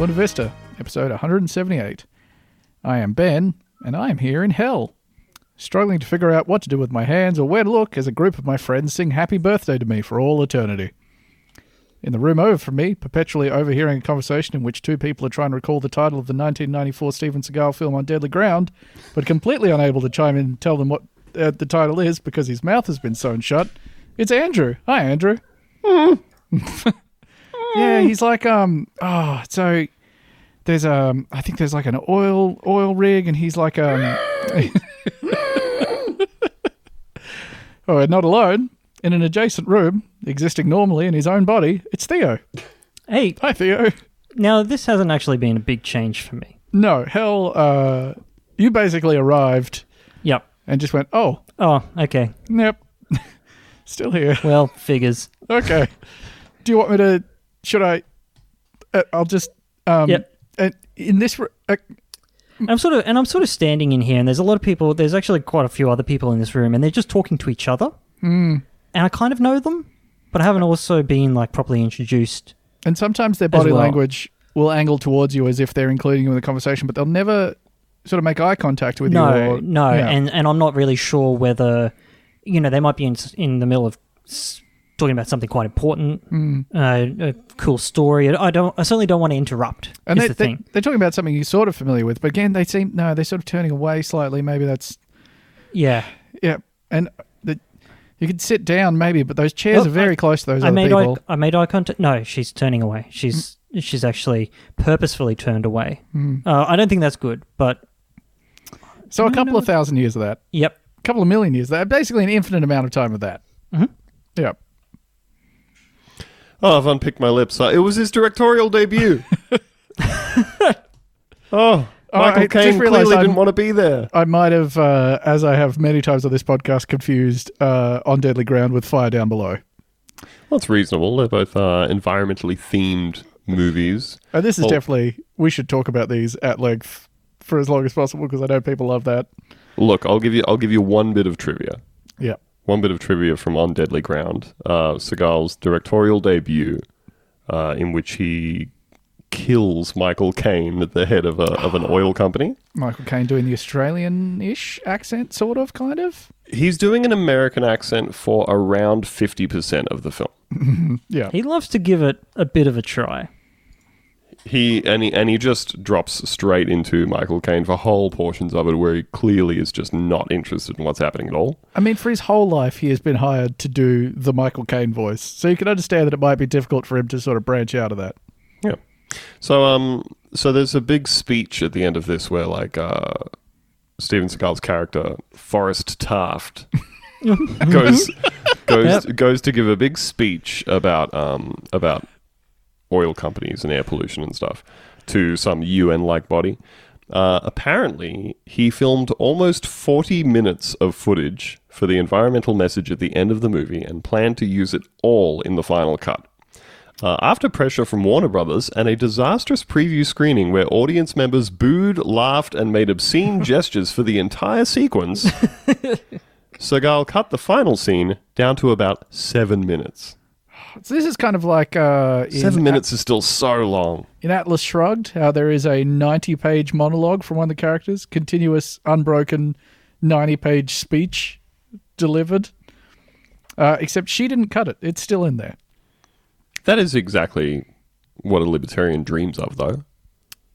Boonta Vista, episode 178. I am Ben, and I am here in hell, struggling to figure out what to do with my hands or where to look as a group of my friends sing happy birthday to me for all eternity. In the room over from me, perpetually overhearing a conversation in which two people are trying to recall the title of the 1994 Steven Seagal film On Deadly Ground, but completely unable to chime in and tell them what uh, the title is because his mouth has been sewn shut, it's Andrew. Hi, Andrew. yeah, he's like um oh so there's um I think there's like an oil oil rig and he's like um oh not alone. In an adjacent room existing normally in his own body it's Theo. Hey, hi Theo. Now this hasn't actually been a big change for me. no hell uh you basically arrived Yep. and just went oh. Oh, okay. yep. Still here. Well, figures. okay. Do you want me to should I uh, I'll just um Yep. uh, in this r- uh, I'm sort of, and I'm sort of standing in here, and there's a lot of people. There's actually quite a few other people in this room, and they're just talking to each other. Mm. And I kind of know them, but I haven't also been like properly introduced. And sometimes their body well. language will angle towards you as if they're including you in the conversation, but they'll never sort of make eye contact with you. No, Or, no, Yeah. and and I'm not really sure whether, you know, they might be in in the middle of talking about something quite important, Hmm. uh, a cool story. I don't. I certainly don't want to interrupt. and is they, the they, thing. they're talking about something you're sort of familiar with, but again, they seem no, they're sort of turning away slightly. Maybe that's Yeah. yeah, and the, you could sit down maybe, but those chairs Oh, are very I- close to those I other made eye, people. I made eye contact. No, she's turning away. She's she's actually purposefully turned away. Hmm. Uh, I don't think that's good, but so a couple of thousand years of that, yep. a couple of million years of that, basically an infinite amount of time of that. Mhm. Yeah. Oh, I've unpicked my lips. Uh, it was his directorial debut. oh, Michael Caine clearly I'm- didn't want to be there. I might have, uh, as I have many times on this podcast, confused uh, On Deadly Ground with Fire Down Below. Well, That's reasonable. They're both uh, environmentally themed movies. And this is definitely, we should talk about these at length for as long as possible because I know people love that. Look, I'll give you. I'll give you one bit of trivia. Yeah. One bit of trivia from On Deadly Ground. Uh, Seagal's directorial debut, uh, in which he kills Michael Caine at the head of a of an oil company. Michael Caine doing the Australian ish accent, sort of, kind of. He's doing an American accent for around fifty percent of the film. Yeah. He loves to give it a bit of a try. He and he and he just drops straight into Michael Caine for whole portions of it, where he clearly is just not interested in what's happening at all. I mean, for his whole life, he has been hired to do the Michael Caine voice. So you can understand that it might be difficult for him to sort of branch out of that. Yeah. So um, so there's a big speech at the end of this where like uh, Steven Seagal's character Forrest Taft goes goes goes to give a big speech about um about oil companies and air pollution and stuff to some UN like body. Uh, apparently, he filmed almost 40 minutes of footage for the environmental message at the end of the movie and planned to use it all in the final cut. Uh, after pressure from Warner Brothers and a disastrous preview screening where audience members booed, laughed, and made obscene gestures for the entire sequence, Seagal cut the final scene down to about seven minutes. So this is kind of like uh, in, Seven minutes is still so long. in Atlas Shrugged, how there is a 90 page monologue from one of the characters, continuous, unbroken 90 page speech delivered. Uh, except she didn't cut it. It's still in there. That is exactly what a libertarian dreams of, though.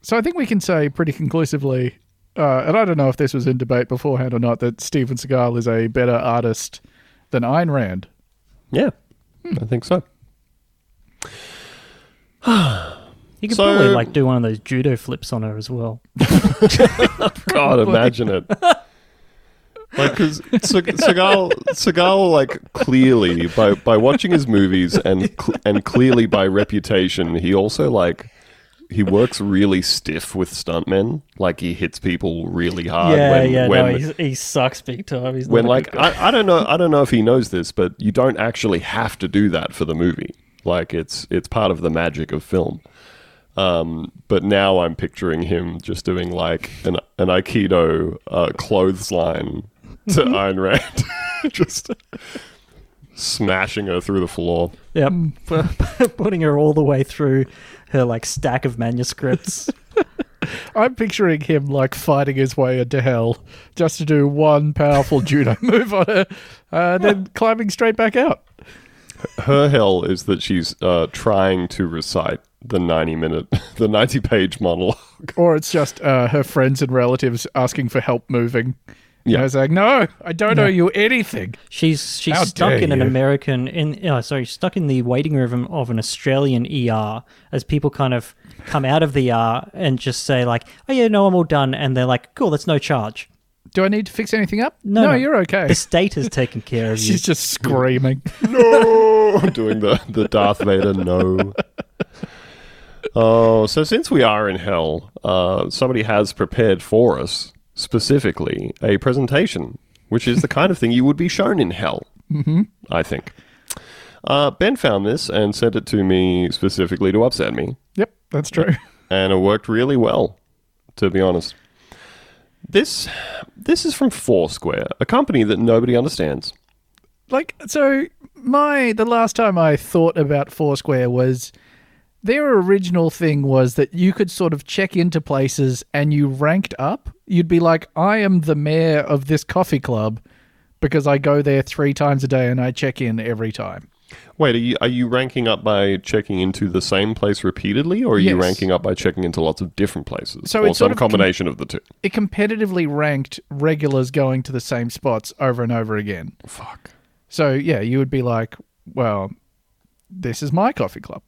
So I think we can say pretty conclusively, uh, and I don't know if this was in debate beforehand or not, that Steven Seagal is a better artist than Ayn Rand. Yeah, I think so. You could So- probably like do one of those judo flips on her as well. God, imagine it. Like, because Seagal, Seagal, like clearly by by watching his movies and cl- and clearly by reputation, he also like he works really stiff with stuntmen. Like he hits people really hard. yeah, when, yeah, when, no, he sucks big time. He's when like. I, I don't know I don't know if he knows this, but you don't actually have to do that for the movie. Like it's it's part of the magic of film. Um, but now I'm picturing him just doing like an an aikido uh, clothesline to Ayn Rand, just smashing her through the floor. Yep, putting her all the way through her like stack of manuscripts. I'm picturing him like fighting his way into hell just to do one powerful judo move on her, uh, then climbing straight back out. Her hell is that she's uh, trying to recite the 90 minute, the 90 page monologue. Or it's just uh, her friends and relatives asking for help moving. You Yeah. know, saying, No, I don't owe you anything. She's she's How stuck dare in an you. American in oh, sorry stuck in the waiting room of an Australian ER as people kind of come out of the ER and just say like oh yeah no I'm all done and they're like cool that's no charge Do I need to fix anything up? No, no. you're okay. the state has taken care of you She's just screaming. no doing the the darth vader no oh so since we are in hell uh, somebody has prepared for us specifically a presentation which is the kind of thing you would be shown in hell mm-hmm. i think uh, ben found this and sent it to me specifically to upset me Yep, that's true. and it worked really well to be honest this this is from foursquare a company that nobody understands like so my the last time i thought about foursquare was their original thing was that you could sort of check into places and you ranked up you'd be like i am the mayor of this coffee club because i go there three times a day and i check in every time Wait, are you are you ranking up by checking into the same place repeatedly, or are you ranking up by checking into lots of different places, So or it's sort some of com- combination of the two? it competitively ranked regulars going to the same spots over and over again Fuck. So yeah, you would be like, well, this is my coffee club.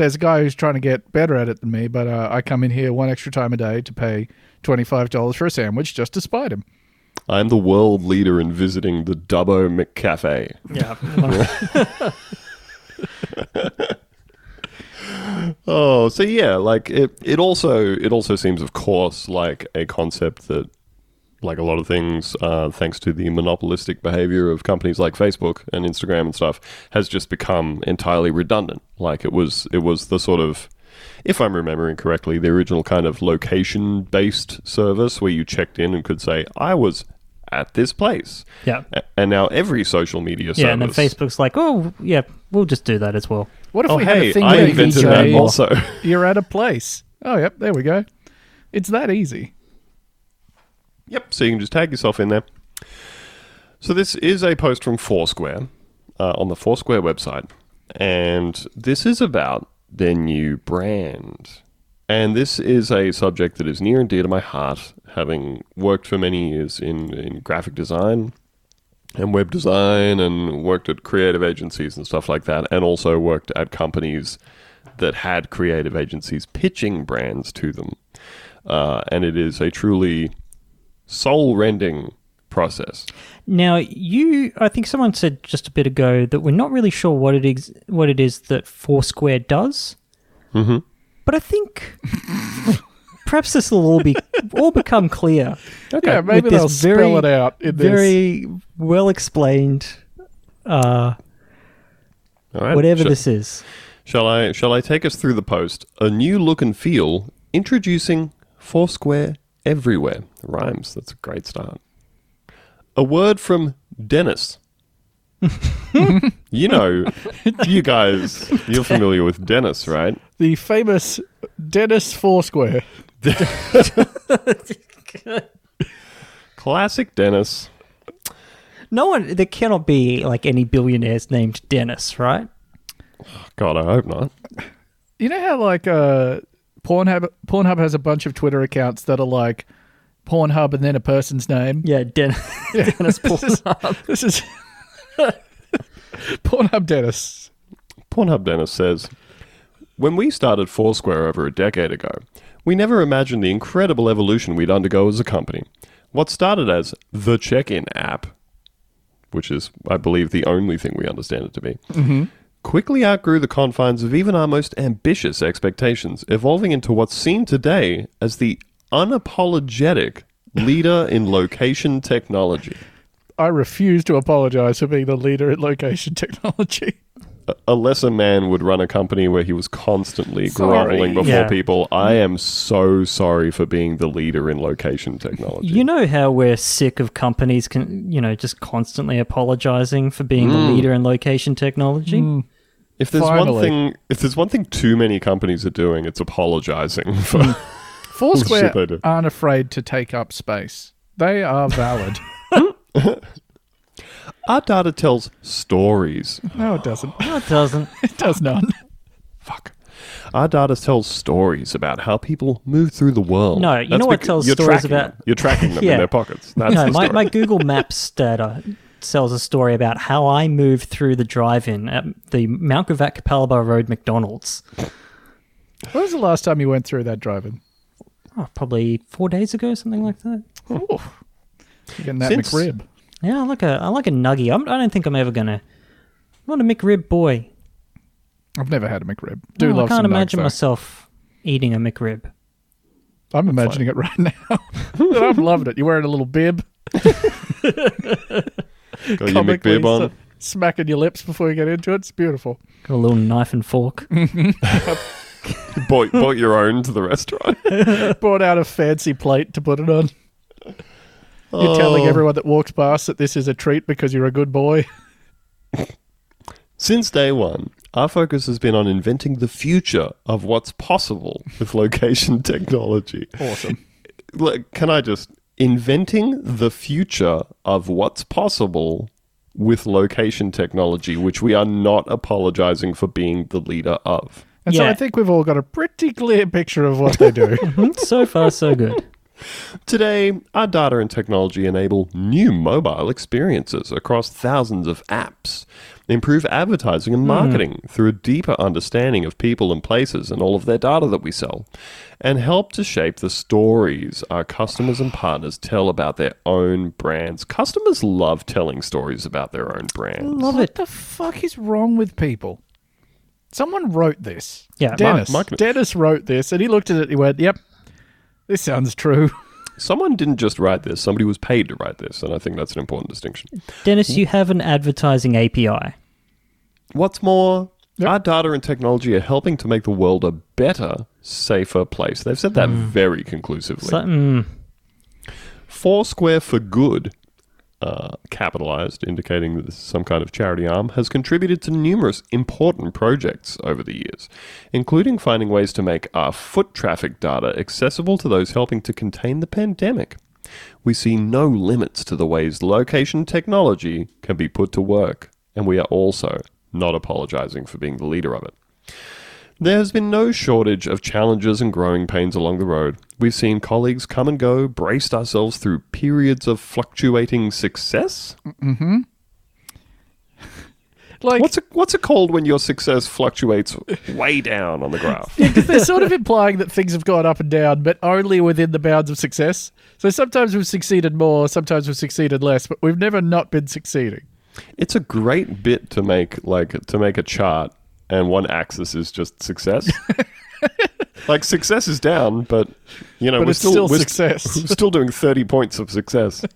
There's a guy who's trying to get better at it than me, but uh, I come in here one extra time a day to pay twenty five dollars for a sandwich just to spite him. I'm the world leader in visiting the Dubbo McCafe. yeah Oh, so yeah, like it. It also it also seems, of course, like a concept that, like a lot of things, uh, thanks to the monopolistic behavior of companies like Facebook and Instagram and stuff, has just become entirely redundant. Like it was, it was the sort of, if I'm remembering correctly, the original kind of location based service where you checked in and could say, "I was at this place," yeah A- and now every social media service. yeah and then Facebook's like oh yeah we'll just do that as well What if Oh we hey, had a thing I where you invented could that also. you're at a place? Oh yep, there we go. It's that easy. Yep. So you can just tag yourself in there. So this is a post from Foursquare uh, on the Foursquare website, and this is about their new brand. And this is a subject that is near and dear to my heart, having worked for many years in, in graphic design and web design, and worked at creative agencies and stuff like that, and also worked at companies that had creative agencies pitching brands to them. Uh, and it is a truly soul rending process. Now, you, I think someone said just a bit ago that we're not really sure what it is, what it is that Foursquare does. Mm-hmm. But I think perhaps this will all be all become clear. Okay. Yeah, maybe they'll spell very- it out in this. Very well explained. Uh, All right. whatever Sh- this is. Shall I shall I take us through the post? A new look and feel introducing Foursquare everywhere. Rhymes. That's a great start. A word from Dennis. you know, you guys, you're familiar with Dennis, right? The famous Dennis Foursquare. Classic Dennis. No one, there cannot be like any billionaires named Dennis, right? God, I hope not. You know how like uh Pornhub Pornhub has a bunch of Twitter accounts that are like Pornhub and then a person's name. Yeah, Den- Dennis This is, Pornhub. this is Pornhub Dennis. Pornhub Dennis says, When we started Foursquare over a decade ago, we never imagined the incredible evolution we'd undergo as a company. What started as the check in app, which is, I believe, the only thing we understand it to be, mm-hmm. Quickly outgrew the confines of even our most ambitious expectations, evolving into what's seen today as the unapologetic leader in location technology. I refuse to apologize for being the leader in location technology. a- a lesser man would run a company where he was constantly Sorry. groveling before Yeah. people. I am so sorry for being the leader in location technology. You know how we're sick of companies, can, you know, just constantly apologizing for being the Mm. leader in location technology? If there's Finally. one thing, if there's one thing too many companies are doing, it's apologizing for. Mm. Foursquare Shit, they do. aren't afraid to take up space. They are valid. Our data tells stories. no, it doesn't. No, it doesn't. It does not. Fuck. Our data tells stories about how people move through the world. No, you That's know what becau- tells you're stories tracking about- them. You're tracking them Yeah. in their pockets. That's no, the my, story. my Google Maps data tells a story about how I moved through the drive-in at the Mount Gravatt Capalaba Road McDonald's. When was the last time you went through that driving? Oh, probably four days ago, something like that. Ooh. You're getting that Since- McRib. Yeah, I like a I like a nuggy. I'm, I don't think I'm ever gonna. I'm not a McRib boy. I've never had a McRib. Do No, love I can't some imagine nugs, though. myself eating a McRib. I'm imagining it right now. I'm loving it. You're wearing a little bib, Got your comically McBib on. smacking your lips before you get into it. It's beautiful. Got a little knife and fork. bought, bought your own to the restaurant. Brought out a fancy plate to put it on. You're telling Oh. everyone that walks past that this is a treat because you're a good boy. Since day one, our focus has been on inventing the future of what's possible with location technology. Awesome. Look, Can I just inventing the future of what's possible with location technology, which we are not apologizing for being the leader of. And so I think we've all got a pretty clear picture of what they do. Hmm, so far, so good. Today, our data and technology enable new mobile experiences across thousands of apps, improve advertising and hmm. marketing through a deeper understanding of people and places and all of their data that we sell, and help to shape the stories our customers and partners tell about their own brands. Customers love telling stories about their own brands. Love what it. the fuck is wrong with people? Someone wrote this. Yeah, Dennis. Mark- Mark- Dennis wrote this, and he looked at it. He went, "Yep, this sounds true." Someone didn't just write this, somebody was paid to write this, and I think that's an important distinction. Dennis, you have an advertising API. What's more, Yep. our data and technology are helping to make the world a better, safer place. They've said that very conclusively. So, mm, Foursquare for Good, uh, capitalized, indicating that this is some kind of charity arm, has contributed to numerous important projects over the years, including finding ways to make our foot traffic data accessible to those helping to contain the pandemic. We see no limits to the ways location technology can be put to work, and we are also not apologizing for being the leader of it. There has been no shortage of challenges and growing pains along the road. We've seen colleagues come and go, braced ourselves through periods of fluctuating success. Mm-hmm. Like What's it, what's it called when your success fluctuates way down on the graph? they're sort of implying that things have gone up and down, but only within the bounds of success. So sometimes we've succeeded more, sometimes we've succeeded less, but we've never not been succeeding. It's a great bit to make, like to make a chart, and one axis is just success. like success is down, but you know But we're it's still we're success. we're still doing thirty points of success.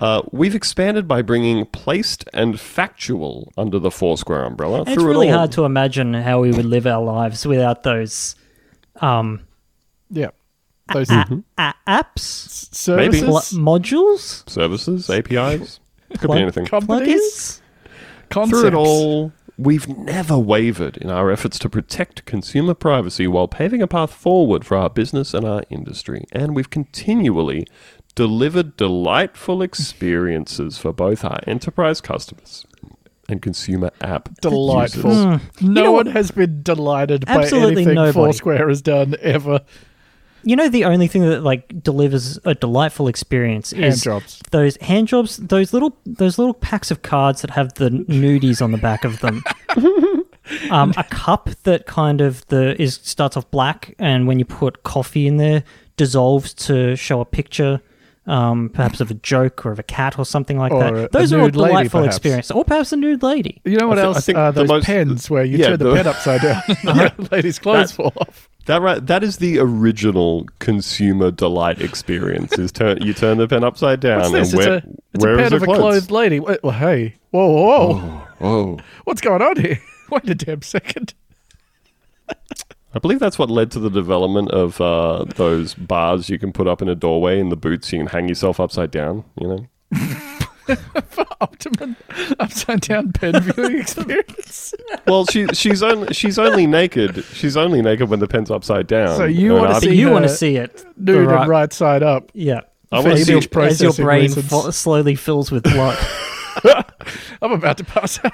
Uh, we've expanded by bringing placed and factual under the Foursquare umbrella. it's Through really it hard to imagine how we would live our lives without those um, Yeah. Those a- Mm-hmm. a- apps, Maybe. pl- services, modules, services, APIs, could Plug- be anything. companies, plugins. concepts. Through it all, we've never wavered in our efforts to protect consumer privacy while paving a path forward for our business and our industry. And we've continually delivered delightful experiences for both our enterprise customers and consumer app Delightful. Hmm. users. No know one what? has been delighted by anything nobody. Foursquare has done ever. You know, the only thing that like delivers a delightful experience Hand is jobs. those hand jobs, those little those little packs of cards that have the nudies on the back of them. um, a cup that kind of the is starts off black, and when you put coffee in there, dissolves to show a picture. Um, perhaps of a joke or of a cat or something like Or that. a- a Those are all nude lady, delightful perhaps. experiences, or perhaps a nude lady. You know what I thi- I think uh, the those most- pens where you yeah, turn the, the- pen upside down and the lady's clothes That- fall off. That right? That is the original consumer delight experience. Is turn you turn the pen upside down What's this? and It's where, a, it's where a pen of a clothes? clothed lady. Wait, well, hey. Whoa, whoa, whoa. Oh, What's going on here? Wait a damn second. I believe that's what led to the development of uh, those bars you can put up in a doorway in the boots. You can hang yourself upside down. You know, for optimum upside down pen viewing experience. Well, she she's only she's only naked. She's only naked when the pen's upside down. So you wanna see you want to see it Nude the and right side up. Yeah. I wanna image see- As your brain fo- slowly fills with blood. I'm about to pass out.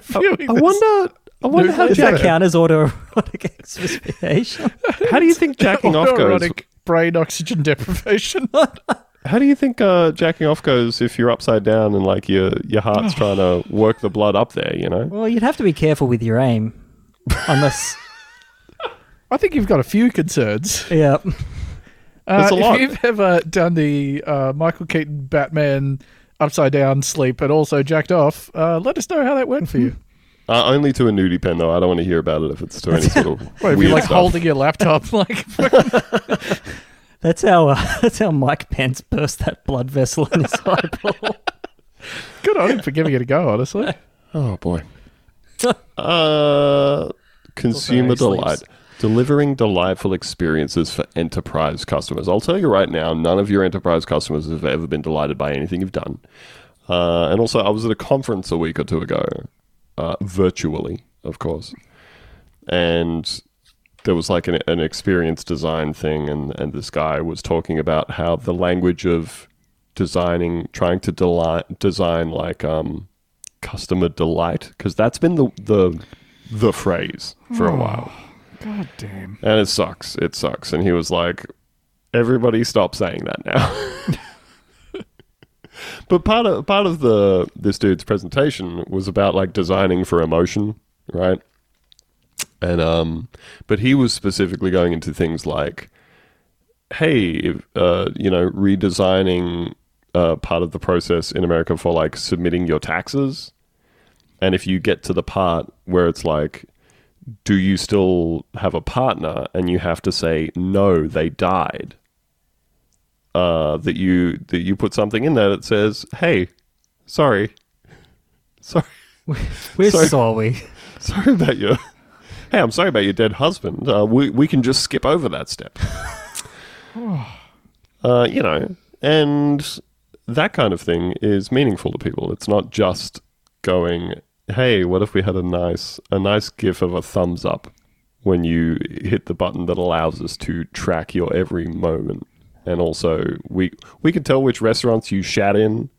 Viewing I wonder. I wonder Nude how Does Yeah. that Jack, count as autoerotic asphyxiation? how do you think jacking off goes? Brain oxygen deprivation. How do you think uh, jacking off goes if you're upside down and like your your heart's trying to work the blood up there? You know. Well, you'd have to be careful with your aim. Unless, I think you've got a few concerns. yeah. Uh, There's a if you've ever done the uh, Michael Keaton Batman upside down sleep and also jacked off, uh, let us know how that went for you. Uh, only to a nudie pen though. I don't want to hear about it if it's to any sort of Wait, if you're like stuff. holding your laptop, like That's how uh, that's how Mike Pence burst that blood vessel in his eyeball. good on him for giving it a go. Honestly, Oh boy. uh, consumer Also he delight. sleeps. Delivering delightful experiences for enterprise customers. I'll tell you right now, none of your enterprise customers have ever been delighted by anything you've done. Uh, and also, I was at a conference a week or two ago, uh, virtually, of course. And there was like an, an experience design thing, and, and this guy was talking about how the language of designing, trying to deli- design like um, customer delight, because that's been the, the the phrase for a while, god damn. and it sucks. It sucks. And he was like, "Everybody, stop saying that now." but part of part of the this dude's presentation was about like designing for emotion, right? And um, but he was specifically going into things like, hey, uh, you know, redesigning uh, part of the process in America for like submitting your taxes, and if you get to the part where it's like, do you still have a partner, and you have to say no, they died. Uh, that you that you put something in there that says, hey, sorry, sorry. We're Sorry. sorry. About your. Hey, I'm sorry about your dead husband. Uh, we we can just skip over that step. uh, you know, and that kind of thing is meaningful to people. It's not just going, "Hey, what if we had a nice a nice gif of a thumbs up when you hit the button that allows us to track your every moment." And also, we we can tell which restaurants you shat in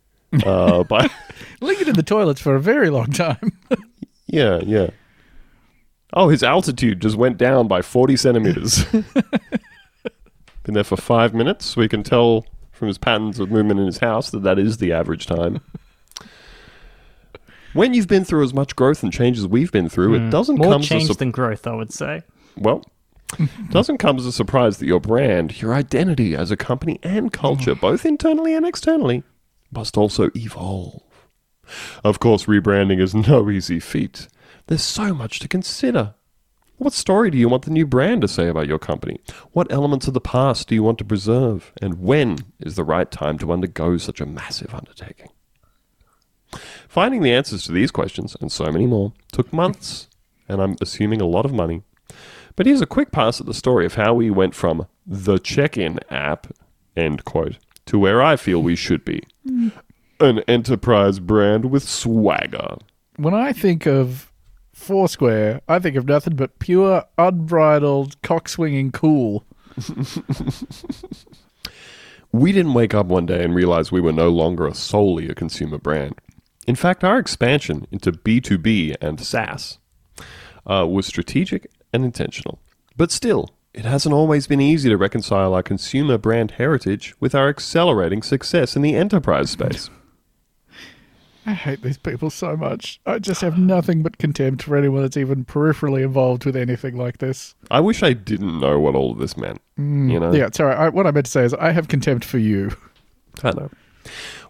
uh, by Lingered in the toilets for a very long time. Yeah, yeah. Oh, his altitude just went down by 40 centimeters. Been there for five minutes. We can tell from his patterns of movement in his house that that is the average time. When you've been through as much growth and change as we've been through, it hmm. doesn't More come as a change sur- than growth, I would say. well, doesn't come as a surprise that your brand, your identity as a company and culture, both internally and externally, must also evolve. Of course, rebranding is no easy feat. There's so much to consider. What story do you want the new brand to say about your company? What elements of the past do you want to preserve? And when is the right time to undergo such a massive undertaking? Finding the answers to these questions, and so many more, took months, and I'm assuming a lot of money. But here's a quick pass at the story of how we went from the check in app, end quote, to where I feel we should be mm. an enterprise brand with swagger. when I think of Foursquare, I think of nothing but pure, unbridled, cock swinging cool. We didn't wake up one day and realize we were no longer solely a consumer brand. In fact, our expansion into B2B and SaaS uh, was strategic and intentional. But still, it hasn't always been easy to reconcile our consumer brand heritage with our accelerating success in the enterprise space. I hate these people so much. I just have nothing but contempt for anyone that's even peripherally involved with anything like this. I wish I didn't know what all of this meant. Mm. you know? Yeah, sorry. I, what I meant to say is I have contempt for you. I know.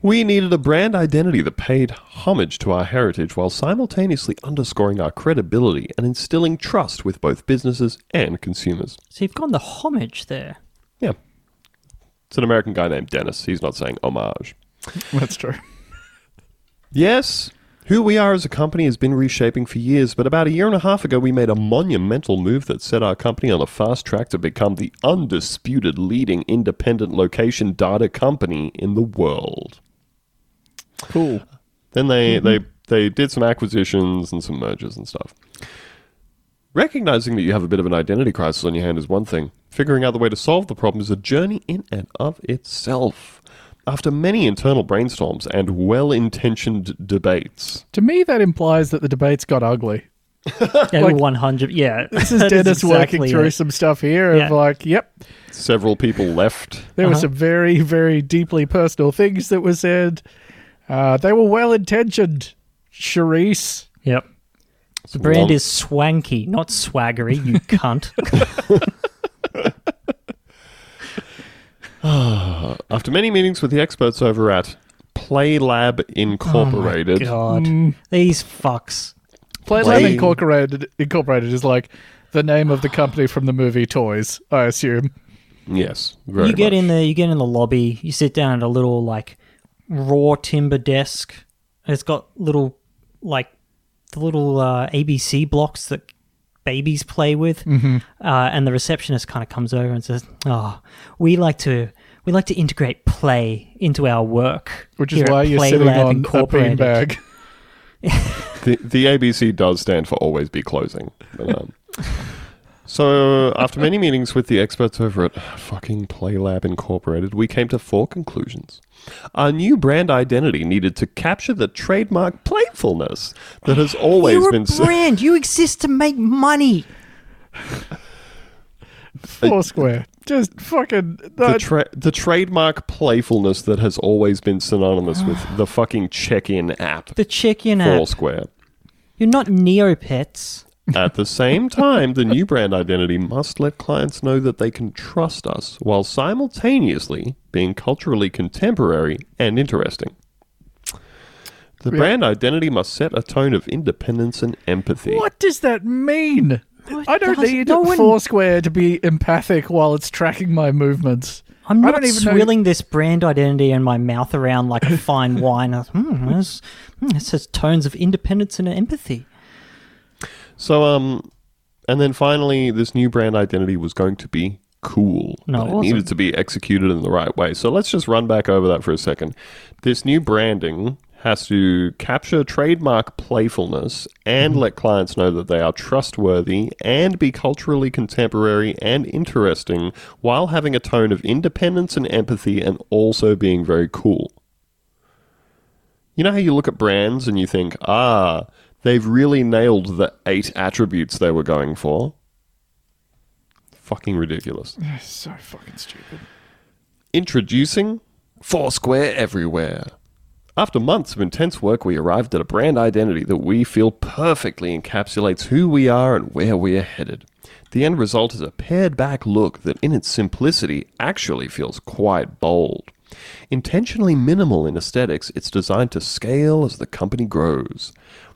We needed a brand identity that paid homage to our heritage while simultaneously underscoring our credibility and instilling trust with both businesses and consumers. So you've gone the homage there. Yeah. It's an American guy named Dennis. He's not saying homage. That's true. Yes, who we are as a company has been reshaping for years, but about a year and a half ago, we made a monumental move that set our company on a fast track to become the undisputed leading independent location data company in the world. Cool. Then they, mm-hmm. they, they did some acquisitions and some mergers and stuff. Recognizing that you have a bit of an identity crisis on your hand is one thing. Figuring out the way to solve the problem is a journey in and of itself. After many internal brainstorms and well intentioned debates, To me, that implies that the debates got ugly. Yeah, Like- 100. Yeah. This is that Dennis working exactly through it. some stuff here of like, yep, several people left. there were Uh-huh. some very, very deeply personal things that were said. Uh, they were well intentioned, Charisse. Yep. The brand is swanky, not swaggery, you cunt. After many meetings with the experts over at PlayLab Incorporated, God. Mm. These fucks. Playlab Play- Incorporated, Incorporated is like the name of the company from the movie Toys, I assume. yes, very you get much. in there, you get in the lobby, you sit down at a little like raw timber desk. And It's got little like the little uh, ABC blocks that babies play with, Mm-hmm. uh, and the receptionist kind of comes over and says, "Oh, we like to." We like to integrate play into our work, Which is here why you're Play sitting Lab on a Incorporated." beanbag. the, the ABC does stand for always be closing. But, um, so, after many meetings with the experts over at fucking PlayLab Incorporated, we came to four conclusions. Our new brand identity needed to capture the trademark playfulness that has always You're been. a brand. You exist to make money. Foursquare. Just fucking. the, that- tra- the trademark playfulness that has always been synonymous with the fucking check-in app The check-in app. Foursquare. You're not Neopets. At the same time, the new brand identity must let clients know that they can trust us while simultaneously being culturally contemporary and interesting. The Yeah. brand identity must set a tone of independence and empathy. what does that mean? I don't does- need no one- Foursquare to be empathic while it's tracking my movements. I'm not don't even know- this brand identity in my mouth around like a fine wine. Hmm, there's- hmm, it says tones of independence and empathy. So, um, and then finally, this new brand identity was going to be cool. No, but it it needed to be executed in the right way. So let's just run back over that for a second. This new branding has to capture trademark playfulness and Mm-hmm. let clients know that they are trustworthy and be culturally contemporary and interesting while having a tone of independence and empathy and also being very cool. You know how you look at brands and you think, ah, they've really nailed the eight attributes they were going for? Fucking ridiculous. So fucking stupid. Introducing Foursquare Everywhere. After months of intense work, we arrived at a brand identity that we feel perfectly encapsulates who we are and where we are headed. The end result is a pared back look that, in its simplicity, actually feels quite bold. Intentionally minimal in aesthetics, it's designed to scale as the company grows.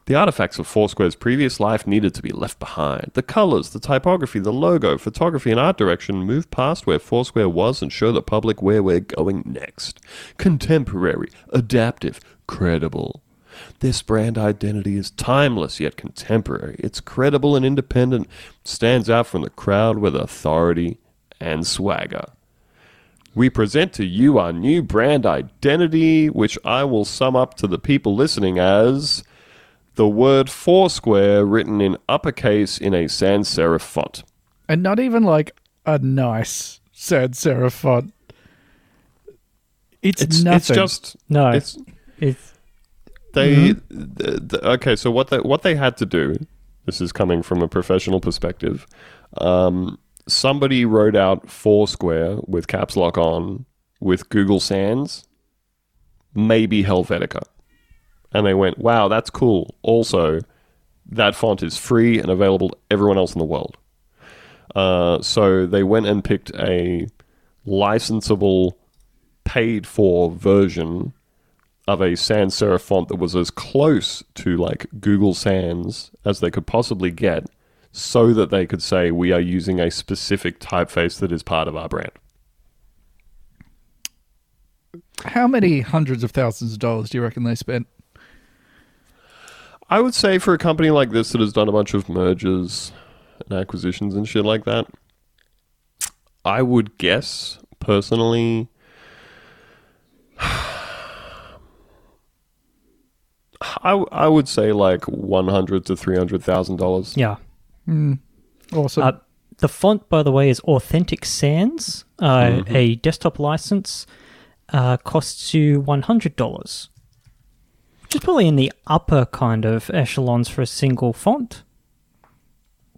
The artifacts of Foursquare's previous life needed to be left behind. The colors, the typography, the logo, photography, and art direction move past where Foursquare was and show the public where we're going next. Contemporary, adaptive, credible. This brand identity is timeless yet contemporary. It's credible and independent, stands out from the crowd with authority and swagger. We present to you our new brand identity, which I will sum up to the people listening as the word Foursquare written in uppercase in a sans serif font. And not even like a nice sans serif font. It's, It's, nothing. it's just No, it's it's they Mm-hmm. th- th- okay so what they what they had to do this is coming from a professional perspective um, somebody wrote out foursquare with caps lock on with google sans maybe helvetica and they went wow that's cool also that font is free and available to everyone else in the world uh, so they went and picked a licensable paid for version of a sans serif font that was as close to like Google Sans as they could possibly get so that they could say we are using a specific typeface that is part of our brand. How many hundreds of thousands of dollars do you reckon they spent? I would say for a company like this that has done a bunch of mergers and acquisitions and shit like that, I would guess personally I, I would say like one hundred to three hundred thousand dollars. Yeah. Awesome. Uh, the font, by the way, is Authentic Sans. Uh, A desktop license uh, costs you one hundred dollars, which is probably in the upper kind of echelons for a single font,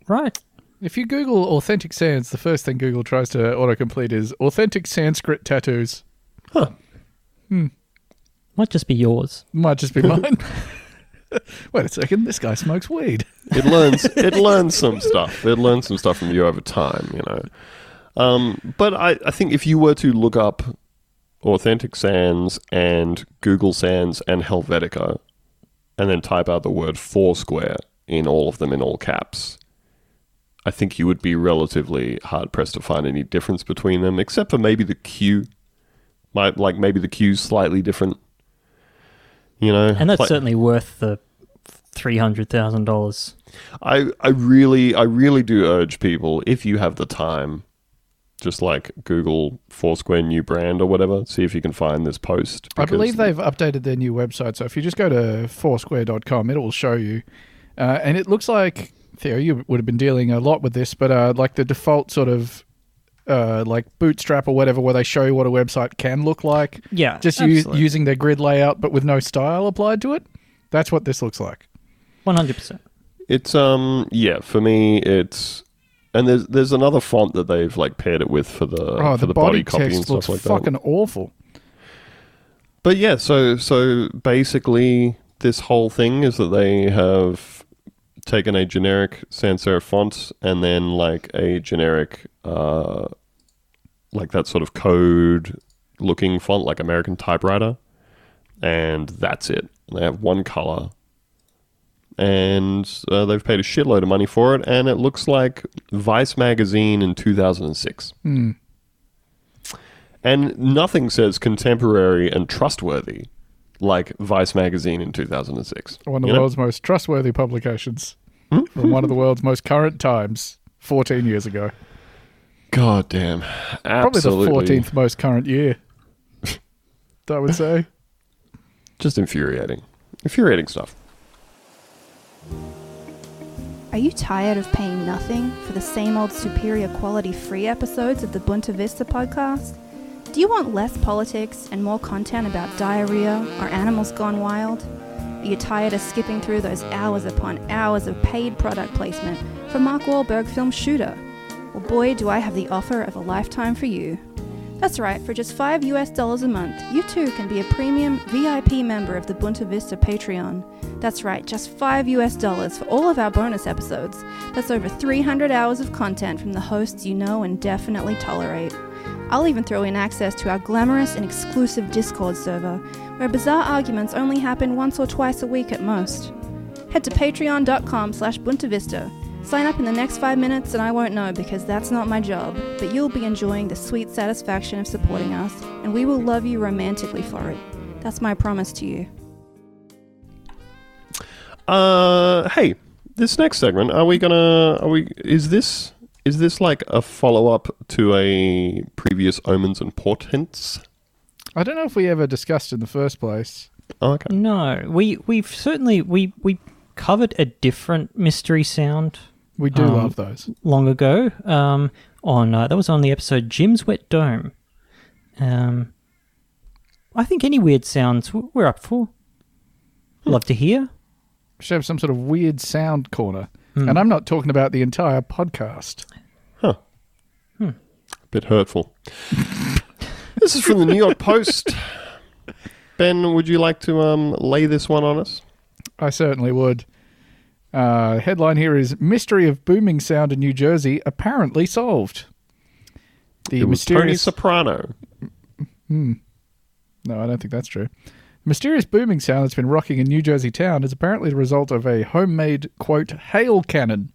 right? if you Google authentic sans, the first thing Google tries to autocomplete is authentic Sanskrit tattoos. Huh. Hmm. Might just be yours. Might just be mine. Wait a second, this guy smokes weed. It learns it learns some stuff. It learns some stuff from you over time, you know. Um, but I, I think if you were to look up Authentic Sans and Google Sans and Helvetica, and then type out the word Foursquare in all of them in all caps, I think you would be relatively hard pressed to find any difference between them, except for maybe the Q. Might like maybe the Q's slightly different. You know, And that's Like- certainly worth the three hundred thousand dollars. I I really I really do urge people if you have the time, just like Google Foursquare new brand or whatever, see if you can find this post. I believe they've updated their new website. So if you just go to foursquare.com, it will show you. Uh, and it looks like, Theo, you would have been dealing a lot with this, but uh, like the default sort of uh, like bootstrap or whatever, where they show you what a website can look like, Yeah, just u- using their grid layout, but with no style applied to it. That's what this looks like. one hundred percent. it's um yeah for me it's and there's there's another font that they've like paired it with for the Oh, for the, the, body, body, copy and stuff looks like that. fucking awful. But yeah, so so basically, this whole thing is that they have taken a generic sans serif font and then like a generic, uh, like that sort of code looking font, like American typewriter, and that's it. They have one color, and uh, they've paid a shitload of money for it, and it looks like Vice magazine in two thousand and nothing says contemporary and trustworthy like Vice magazine in 2006. One of the know? world's most trustworthy publications Hmm? from one of the world's most current times, 14 years ago. God damn. Probably the 14th most current year, I would say. Just infuriating. Infuriating stuff. Are you tired of paying nothing for the same old superior quality free episodes of the Boonta Vista podcast? Do you want less politics and more content about diarrhea or animals gone wild? Are you tired of skipping through those hours upon hours of paid product placement for Mark Wahlberg film Shooter? Well, boy, do I have the offer of a lifetime for you. That's right, for just 5 US dollars a month, you too can be a premium VIP member of the Boonta Vista Patreon. That's right, just 5 US dollars for all of our bonus episodes. That's over 300 hours of content from the hosts you know and definitely tolerate. I'll even throw in access to our glamorous and exclusive Discord server, where bizarre arguments only happen once or twice a week at most. Head to patreon.com slash boontavista. Sign up in the next five minutes and I won't know because that's not my job, but you'll be enjoying the sweet satisfaction of supporting us, and we will love you romantically for it. That's my promise to you. Uh, hey, this next segment, are we gonna? Are we? Is this? Is this like a follow up to a previous omens and portents? I don't know if we ever discussed in the first place. Oh, okay. No, we we've certainly we we covered a different mystery sound We do Um, love those. long ago. Um, on uh, that was on the episode Jim's Wet Dome. Um, I think any weird sounds we're up for. Love to hear. Should have some sort of weird sound corner. Hmm. And I'm not talking about the entire podcast. Huh. Hmm. A bit hurtful. this is from the New York Post. Ben, would you like to um lay this one on us? I certainly would. Uh, headline here is Mystery of Booming Sound in New Jersey apparently solved. The was Tony mysterious. Soprano. no, I don't think that's true. Mysterious booming sound that's been rocking in New Jersey town is apparently the result of a homemade, quote, hail cannon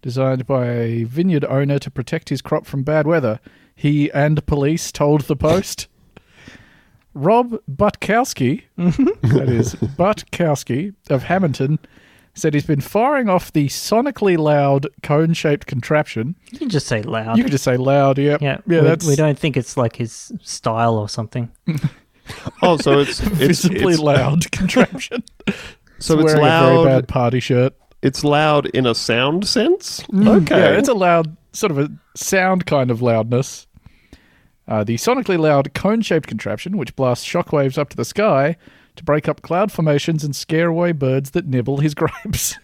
designed by a vineyard owner to protect his crop from bad weather. He and police told the Post. Rob Butkowski, mm-hmm. that is Butkowski of Hamilton, said he's been firing off the sonically loud cone shaped contraption. You can just say loud. You can just say loud, yeah. yeah, yeah, we, that's we don't think it's like his style or something. Oh, so it's it's, visibly it's loud contraption. So it's wearing a very loud. bad party shirt. It's loud in a sound sense. Okay. Mm, Yeah, it's a loud, sort of a sound kind of loudness. Uh, the sonically loud cone shaped contraption, which blasts shockwaves up to the sky to break up cloud formations and scare away birds that nibble his grapes.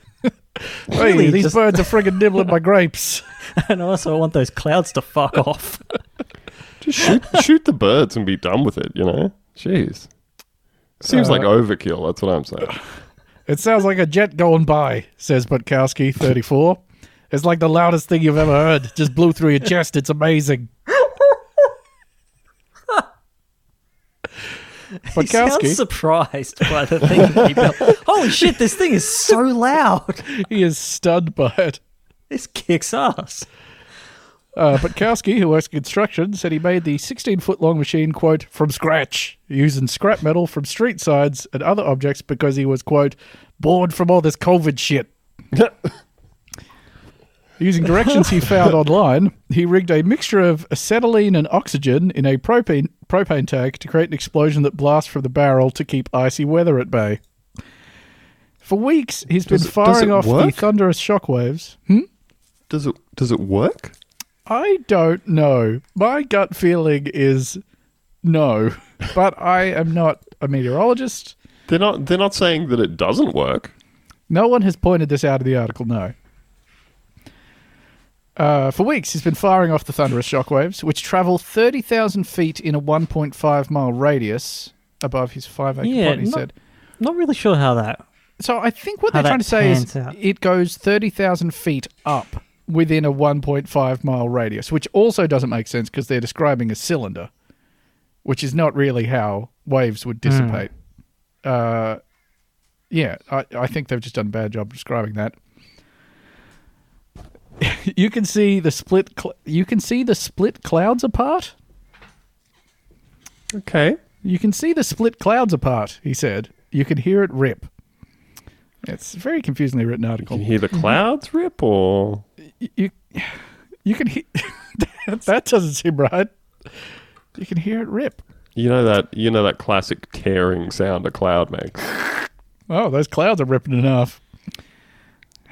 hey, these Just- birds are friggin' nibbling my grapes. and also, I want those clouds to fuck off. Just shoot, shoot the birds and be done with it. You know. Jeez. Seems Uh, like overkill. That's what I'm saying. It sounds like a jet going by, says Butkowski, 34. It's like the loudest thing you've ever heard. Just blew through your chest. It's amazing. He sounds surprised by the thing that he built. Holy shit, this thing is so loud. he is stunned by it. This kicks ass. Uh, Butkowski, who works in construction, said he made the 16 foot long machine, quote, from scratch, using scrap metal from street sides and other objects because he was, quote, bored from all this COVID shit. Using directions he found online, he rigged a mixture of acetylene and oxygen in a propane, propane tank to create an explosion that blasts from the barrel to keep icy weather at bay. For weeks, he's been Does it- does firing off the thunderous shockwaves. Hmm? Does it? Does it work? I don't know. My gut feeling is no, but I am not a meteorologist. They're not. They're not saying that it doesn't work. No one has pointed this out of the article, no. Uh, for weeks, he's been firing off the thunderous shockwaves, which travel 30,000 feet in a 1.5 mile radius above his 5 acre Yeah, plot, he not- said. Not really sure how that. So I think what how they're trying to say is out. it goes 30,000 feet up within a 1.5 mile radius, which also doesn't make sense because they're describing a cylinder, which is not really how waves would dissipate. Uh, yeah, I, I think they've just done a bad job describing that. you can see the split. Cl- you can see the split clouds apart. Okay. You can see the split clouds apart. He said. You can hear it rip. It's a very confusingly written article. You article. can hear the clouds rip, or you you can hear that doesn't seem right. You can hear it rip. you know that you know that classic tearing sound a cloud makes. Oh, those clouds are ripping enough.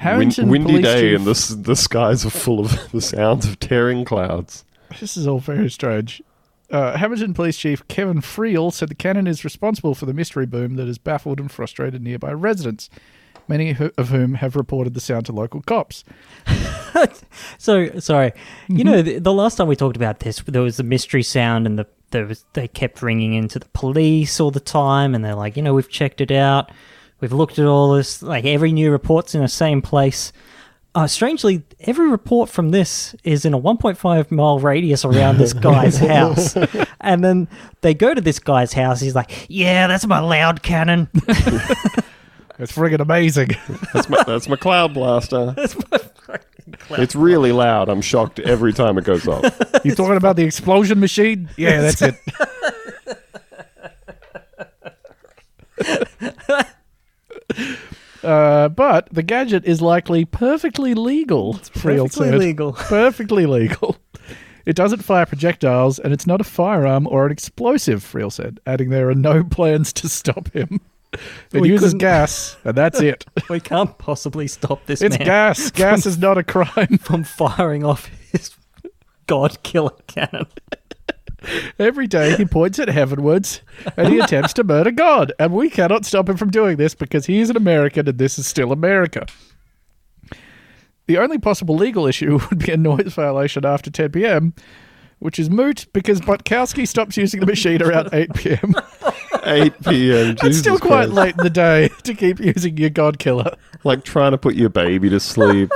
Win- windy Police day, Chief- and the the skies are full of the sounds of tearing clouds. This is all very strange. Uh, Hamilton Police Chief Kevin Friel said the cannon is responsible for the mystery boom that has baffled and frustrated nearby residents, many of whom have reported the sound to local cops. So sorry, you know the, the last time we talked about this, there was the mystery sound, and the there was they kept ringing into the police all the time, and they're like, you know, we've checked it out, we've looked at all this, like every new report's in the same place. Uh, strangely, every report from this is in a 1.5 mile radius around this guy's house. And then they go to this guy's house. He's like, Yeah, that's my loud cannon. It's friggin' amazing. That's my that's my cloud blaster. that's my fucking cloud. It's really loud. I'm shocked every time it goes off. you talking about the explosion machine? Yeah, that's it. Uh, but the gadget is likely perfectly legal, Friel perfectly said. legal. Perfectly legal. It doesn't fire projectiles, and it's not a firearm or an explosive, Friel said, adding there are no plans to stop him. It We uses couldn't- gas, and that's it. We can't possibly stop this It's man gas. Gas is not a crime. from firing off his god killer cannon. Every day he points at heavenwards and he attempts to murder God. And we cannot stop him from doing this because he is an American and this is still America. The only possible legal issue would be a noise violation after 10 p.m., which is moot because Butkowski stops using the machine around 8 p.m. 8 p.m. It's still quite Christ. late in the day to keep using your God killer. Like trying to put your baby to sleep.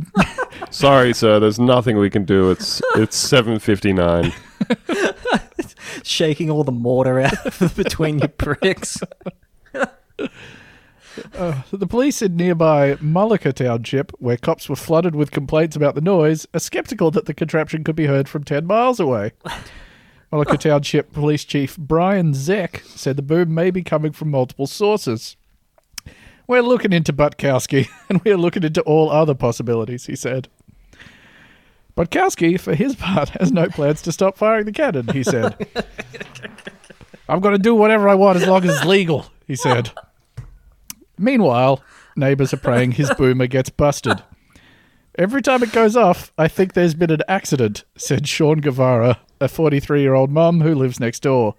Sorry, sir. There's nothing we can do. It's it's 7:59. Shaking all the mortar out of between your bricks. Uh, the police in nearby Mullica Township, where cops were flooded with complaints about the noise, are skeptical that the contraption could be heard from 10 miles away. Mullica Township Police Chief Brian Zeck said the boom may be coming from multiple sources. We're looking into Butkowski, and we're looking into all other possibilities, he said. Butkowski, for his part, has no plans to stop firing the cannon, he said. I'm going to do whatever I want as long as it's legal, he said. Meanwhile, neighbors are praying his boomer gets busted. Every time it goes off, I think there's been an accident, said Sean Guevara, a 43 year old mum who lives next door.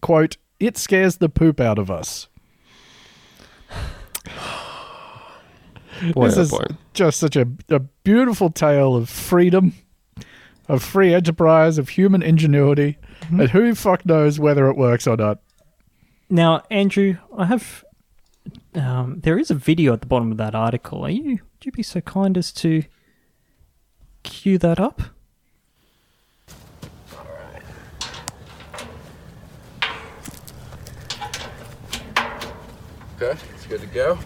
Quote, it scares the poop out of us. Boy, this oh is boy. just such a, a beautiful tale of freedom, of free enterprise, of human ingenuity, mm-hmm. and who fuck knows whether it works or not. Now, Andrew, I have. Um, there is a video at the bottom of that article. Are you? Would you be so kind as to cue that up? Okay, it's good to go.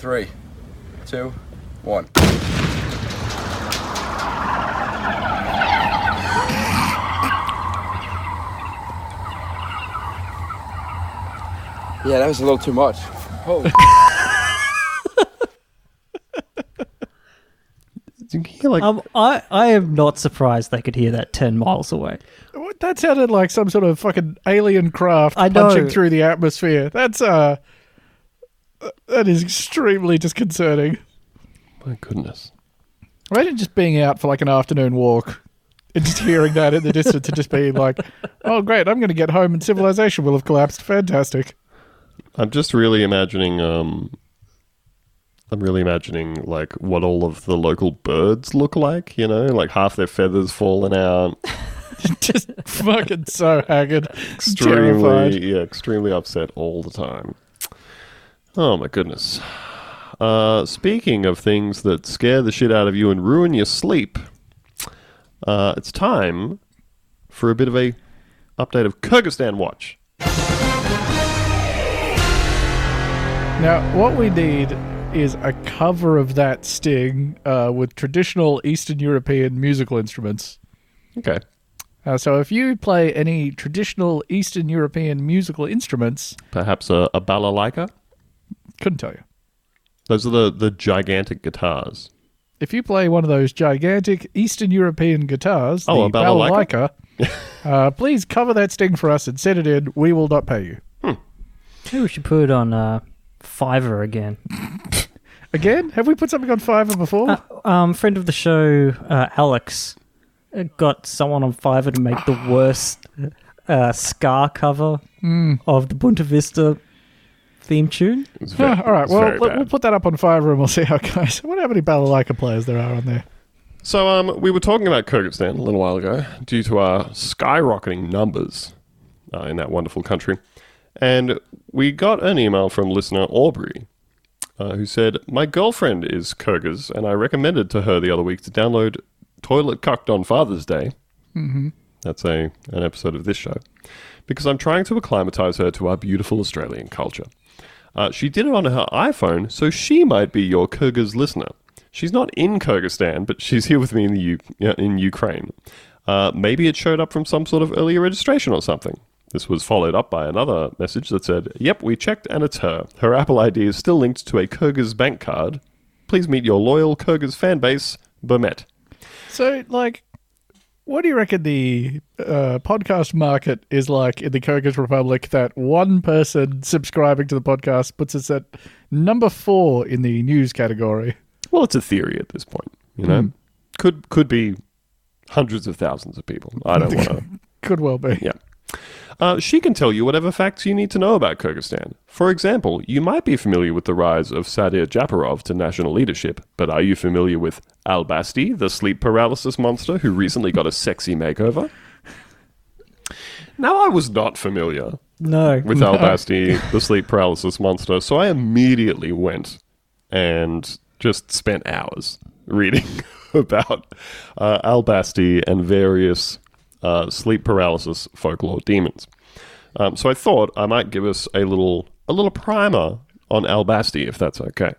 Three, two, one. Yeah, that was a little too much. Holy You can hear like Um, I I am not surprised they could hear that ten miles away. That sounded like some sort of fucking alien craft I know. punching through the atmosphere. That's uh that is extremely disconcerting. my goodness. Imagine just being out for like an afternoon walk and just hearing that in the distance and just being like, "Oh, great! I'm going to get home and civilization will have collapsed. Fantastic." I'm just really imagining. Um, I'm really imagining like what all of the local birds look like. You know, like half their feathers falling out. just fucking so haggard, terrified. extremely, yeah, extremely upset all the time. Oh my goodness. Uh, speaking of things that scare the shit out of you and ruin your sleep, uh, it's time for a bit of a update of Kyrgyzstan Watch. Now, what we need is a cover of that sting uh, with traditional Eastern European musical instruments. Okay. Uh, so, if you play any traditional Eastern European musical instruments, Perhaps a, a balalaika? Couldn't tell you. Those are the, the gigantic guitars. If you play one of those gigantic Eastern European guitars, Oh, the a balalaika? balalaika, uh, please cover that sting for us and send it in. We will not pay you. Maybe we should put it on uh, Fiverr again. Again, have we put something on Fiverr before? Uh, um, friend of the show, uh, Alex, uh, got someone on Fiverr to make the worst uh, ska cover of the Boonta Vista theme tune. It's Ah, all right, well, very let- we'll put that up on Fiverr and we'll see how it goes. I wonder how many balalaika players there are on there. So, um, we were talking about Kyrgyzstan a little while ago due to our skyrocketing numbers uh, in that wonderful country. And we got an email from listener Aubrey uh, who said, My girlfriend is Kyrgyz, and I recommended to her the other week to download Toilet Cucked on Father's Day. Mm-hmm. That's a, an episode of this show. Because I'm trying to acclimatize her to our beautiful Australian culture. Uh, she did it on her iPhone, so she might be your Kyrgyz listener. She's not in Kyrgyzstan, but she's here with me in the U- in Ukraine. Uh, maybe it showed up from some sort of earlier registration or something. This was followed up by another message that said, "Yep, we checked and it's her. Her Apple ID is still linked to a Kyrgyz bank card. Please meet your loyal Kyrgyz fan base, Bermet." So, like, what do you reckon the uh, podcast market is like in the Kyrgyz Republic that one person subscribing to the podcast puts us at number four in the news category? Well, it's a theory at this point, you know. Could could be hundreds of thousands of people. I don't want to Could well be. Yeah. Uh, she can tell you whatever facts you need to know about Kyrgyzstan. For example, you might be familiar with the rise of Sadyr Japarov to national leadership, but are you familiar with Al Basti, the sleep paralysis monster who recently got a sexy makeover? Now, I was not familiar No. with Al Basti, the sleep paralysis monster, so I immediately went and just spent hours reading about uh, Al Basti and various uh, sleep paralysis folklore demons. Um, so I thought I might give us a little a little primer on Al Basti, if that's okay.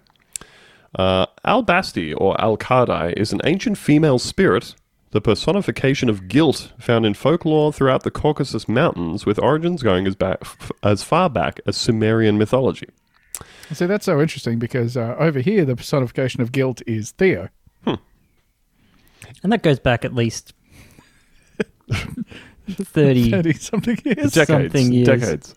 Uh, Al Basti, or Al Kardai, is an ancient female spirit, the personification of guilt found in folklore throughout the Caucasus Mountains, with origins going as, back, as far back as Sumerian mythology. See, that's so interesting because uh, over here the personification of guilt is Theo. And that goes back at least 30. 30 something years. decades. Something years. Decades.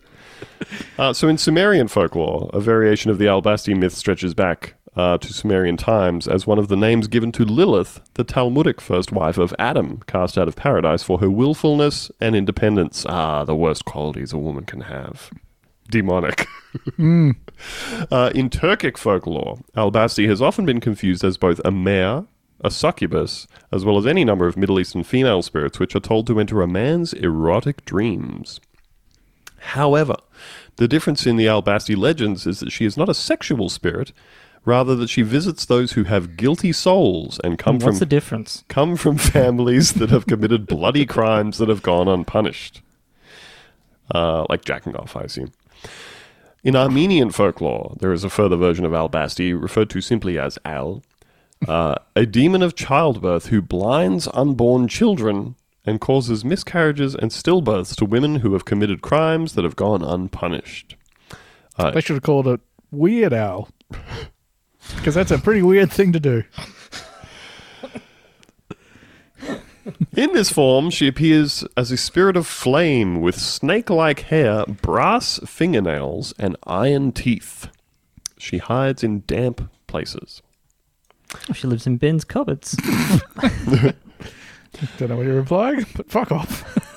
Uh, so in Sumerian folklore, a variation of the Albasti myth stretches back uh, to Sumerian times as one of the names given to Lilith, the Talmudic first wife of Adam, cast out of paradise for her willfulness and independence. Ah, the worst qualities a woman can have. Demonic. Uh, in Turkic folklore, Albasti has often been confused as both a mare, a succubus, as well as any number of Middle Eastern female spirits which are told to enter a man's erotic dreams. However, the difference in the Albasti legends is that she is not a sexual spirit, rather that she visits those who have guilty souls and come What's from the difference? come from families that have committed bloody crimes that have gone unpunished. Uh, like jacking off, I assume. In Armenian folklore, there is a further version of Albasti referred to simply as Al, uh, a demon of childbirth who blinds unborn children and causes miscarriages and stillbirths to women who have committed crimes that have gone unpunished. They should have called it Weird Owl. Because that's a pretty weird thing to do. In this form, she appears as a spirit of flame with snake like hair, brass fingernails, and iron teeth. She hides in damp places. Oh, she lives in Ben's cupboards. Don't know what you're implying, but fuck off.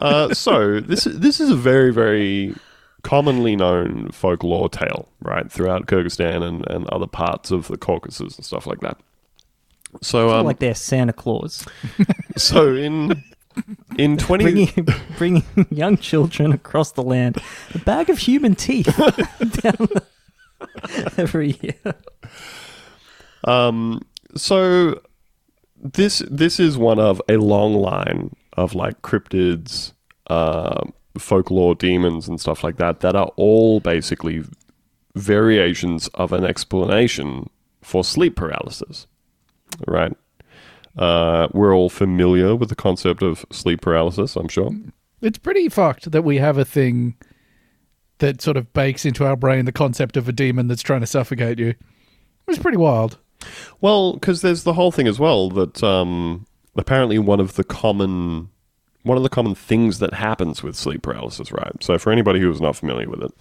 Uh, so this this is a very very commonly known folklore tale, right, throughout Kyrgyzstan and, and other parts of the Caucasus and stuff like that. So um, like they're Santa Claus. so in in twenty Bringing, bringing young children across the land. A bag of human teeth down the- every year. Um, so this this is one of a long line of like cryptids, uh, folklore demons, and stuff like that that are all basically variations of an explanation for sleep paralysis. Right. Uh, we're all familiar with the concept of sleep paralysis, I'm sure. It's pretty fucked that we have a thing that sort of bakes into our brain the concept of a demon that's trying to suffocate you. It's pretty wild. Well, because there's the whole thing as well that um, apparently one of the common one of the common things that happens with sleep paralysis, right? So for anybody who is not familiar with it,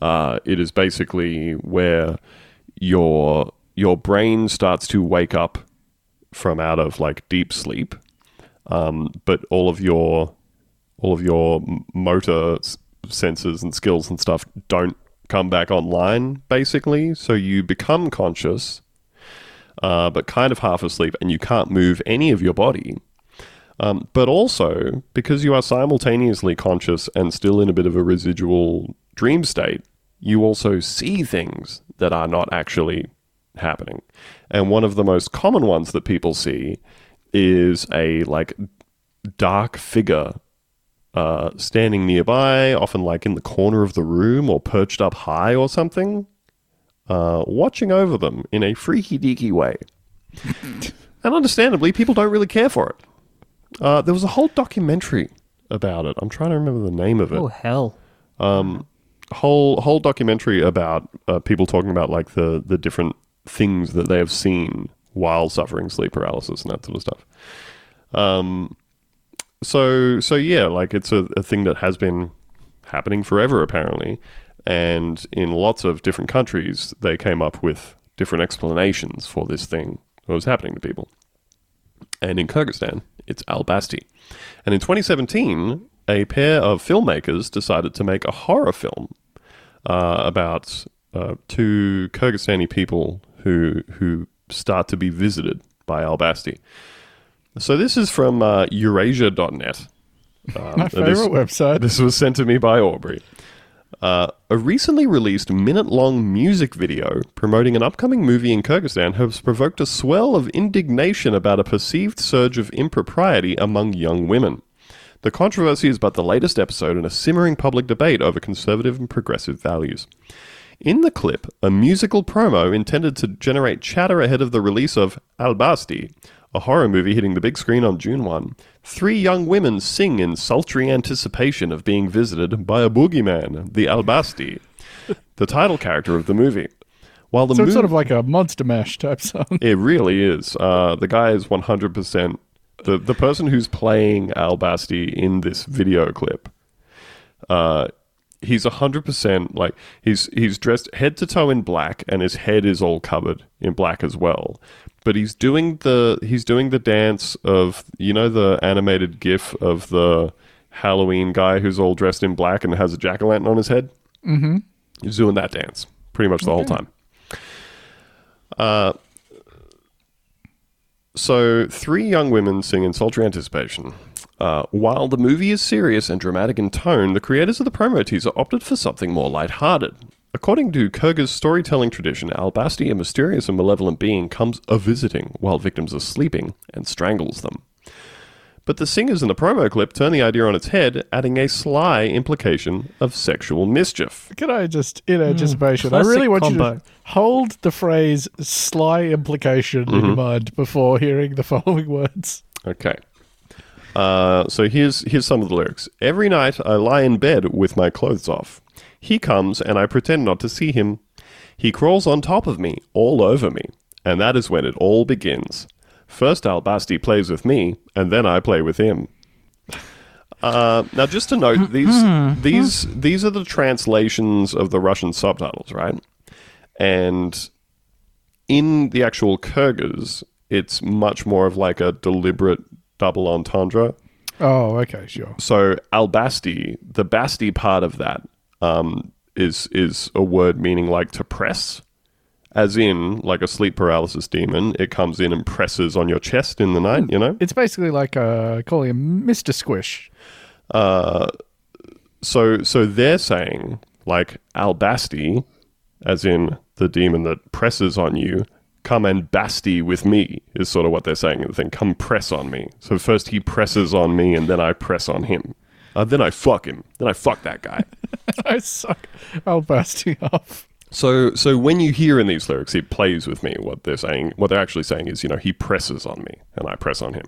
uh, it is basically where your your brain starts to wake up from out of like deep sleep, um, but all of your all of your motor s- senses and skills and stuff don't come back online basically so you become conscious uh, but kind of half asleep, and you can't move any of your body. Um, but also, because you are simultaneously conscious and still in a bit of a residual dream state, you also see things that are not actually happening. And one of the most common ones that people see is a like dark figure uh, standing nearby, often like in the corner of the room or perched up high or something uh, watching over them in a freaky deaky way. and understandably, people don't really care for it. Uh, there was a whole documentary about it. I'm trying to remember the name of it. Oh, hell. Um, Whole whole documentary about uh, people talking about like the the different things that they have seen while suffering sleep paralysis and that sort of stuff. Um, so so yeah, like it's a, a thing that has been happening forever apparently, and in lots of different countries they came up with different explanations for this thing that was happening to people. And in Kyrgyzstan, it's Albasti. And in 2017, a pair of filmmakers decided to make a horror film uh, about uh, two Kyrgyzstani people who who start to be visited by Albasti. So this is from uh, Eurasia.net. Um, My favorite this- website. this was sent to me by Aubrey. Uh, a recently released minute long music video promoting an upcoming movie in Kyrgyzstan has provoked a swell of indignation about a perceived surge of impropriety among young women. The controversy is but the latest episode in a simmering public debate over conservative and progressive values. In the clip, a musical promo intended to generate chatter ahead of the release of Albasti, a horror movie hitting the big screen on June 1, Three young women sing in sultry anticipation of being visited by a boogeyman, the Albasti, the title character of the movie. While the So it's sort of like a Monster Mash type song. it really is. Uh, the guy is 100%. The, the person who's playing Albasti in this video clip, uh, he's 100% like, he's, he's dressed head to toe in black and his head is all covered in black as well. But he's doing the he's doing the dance of you know the animated GIF of the Halloween guy who's all dressed in black and has a jack o' lantern on his head. Mm-hmm. He's doing that dance pretty much the whole time. Uh, so, three young women sing in sultry anticipation. Uh, while the movie is serious and dramatic in tone, the creators of the promo teaser opted for something more lighthearted. According to Kyrgyz storytelling tradition, Albasti, a mysterious and malevolent being, comes a visiting while victims are sleeping and strangles them. But the singers in the promo clip turn the idea on its head, adding a sly implication of sexual mischief. Can I just, in anticipation, I really want you to hold the phrase sly implication in Mm-hmm. your mind before hearing the following words. Okay. Uh, so here's here's some of the lyrics. Every night I lie in bed with my clothes off. He comes and I pretend not to see him. He crawls on top of me, all over me, and that is when it all begins. First Albasti plays with me, and then I play with him. Uh, now, just to note, these these these are the translations of the Russian subtitles, right? And in the actual Kyrgyz, it's much more of like a deliberate double entendre. Oh, okay, sure. So albasti, the basti part of that um, is is a word meaning like to press, as in like a sleep paralysis demon. It comes in and presses on your chest in the night. You know. It's basically like uh, calling him Mr. Squish. So so they're saying like albasti, as in the demon that presses on you. Come and basti with me is sort of what they're saying in the thing. Come press on me. So first he presses on me, and then I press on him. Uh, then I fuck him. Then I fuck that guy. I suck. I'll burst you off. So, so when you hear in these lyrics, it plays with me. What they're saying, what they're actually saying is, you know, he presses on me, and I press on him.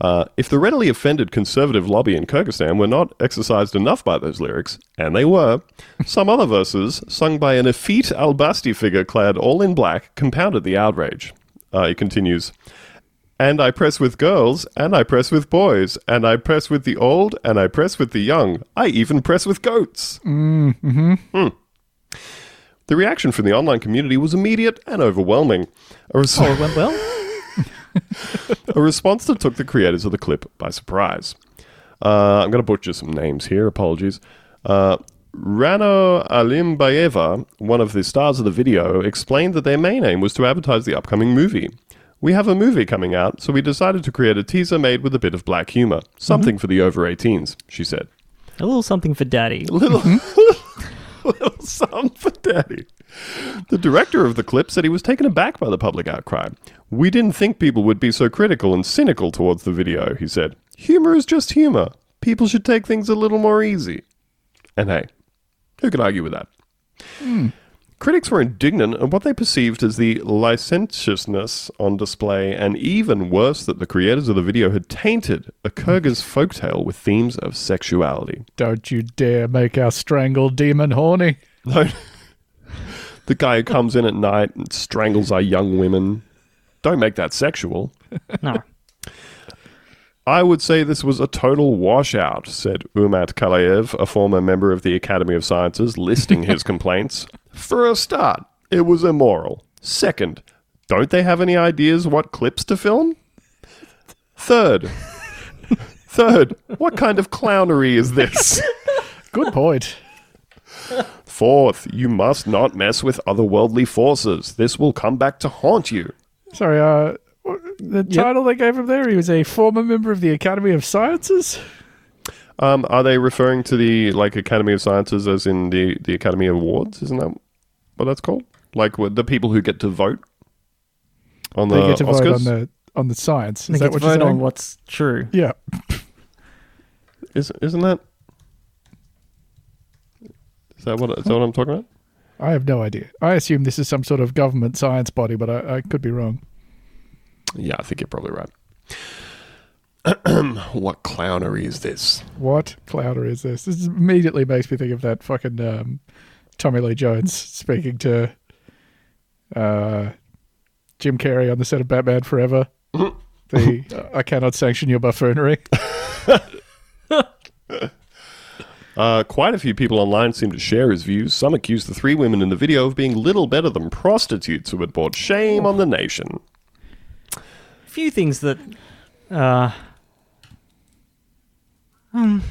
Uh, if the readily offended conservative lobby in Kyrgyzstan were not exercised enough by those lyrics, and they were, some other verses, sung by an effete albasti figure clad all in black, compounded the outrage. Uh, it continues. And I press with girls, and I press with boys, and I press with the old, and I press with the young. I even press with goats. The reaction from the online community was immediate and overwhelming. A, res- Oh, it went well. a response that took the creators of the clip by surprise. Uh, I'm going to butcher some names here. Apologies. Uh, Rano Alimbayeva, one of the stars of the video, explained that their main aim was to advertise the upcoming movie. We have a movie coming out, so we decided to create a teaser made with a bit of black humor. Something for the over 18s, she said. A little something for daddy. A little, little song for daddy. The director of the clip said he was taken aback by the public outcry. We didn't think people would be so critical and cynical towards the video, he said. Humor is just humor. People should take things a little more easy. And hey, who can argue with that? Hmm. Critics were indignant at what they perceived as the licentiousness on display, and even worse, that the creators of the video had tainted a Kyrgyz folktale with themes of sexuality. Don't you dare make our strangled demon horny. No. the guy who comes in at night and strangles our young women. Don't make that sexual. No. I would say this was a total washout, said Umat Kalayev, a former member of the Academy of Sciences, listing his complaints. For a start, it was immoral. Second, don't they have any ideas what clips to film? Third, third, what kind of clownery is this? Good point. Fourth, you must not mess with otherworldly forces. This will come back to haunt you. Sorry, uh, the title they gave him there, he was a former member of the Academy of Sciences. Um, are they referring to the like Academy of Sciences as in the the Academy of Awards? Isn't that what that's called? Like what, the people who get to vote on the they get to Oscars? vote on the on the science. They Is get that to what you're vote on what's true. Yeah. Is, isn't that? Is that what is that what I'm talking about? I have no idea. I assume this is some sort of government science body, but I, I could be wrong. Yeah, I think you're probably right. What clownery is this? What clowner is this? This immediately makes me think of that fucking um, Tommy Lee Jones speaking to uh, Jim Carrey on the set of Batman Forever. the uh, I cannot sanction your buffoonery. Uh, quite a few people online seem to share his views. Some accuse the three women in the video of being little better than prostitutes who had brought shame on the nation. A few things that. Uh, um,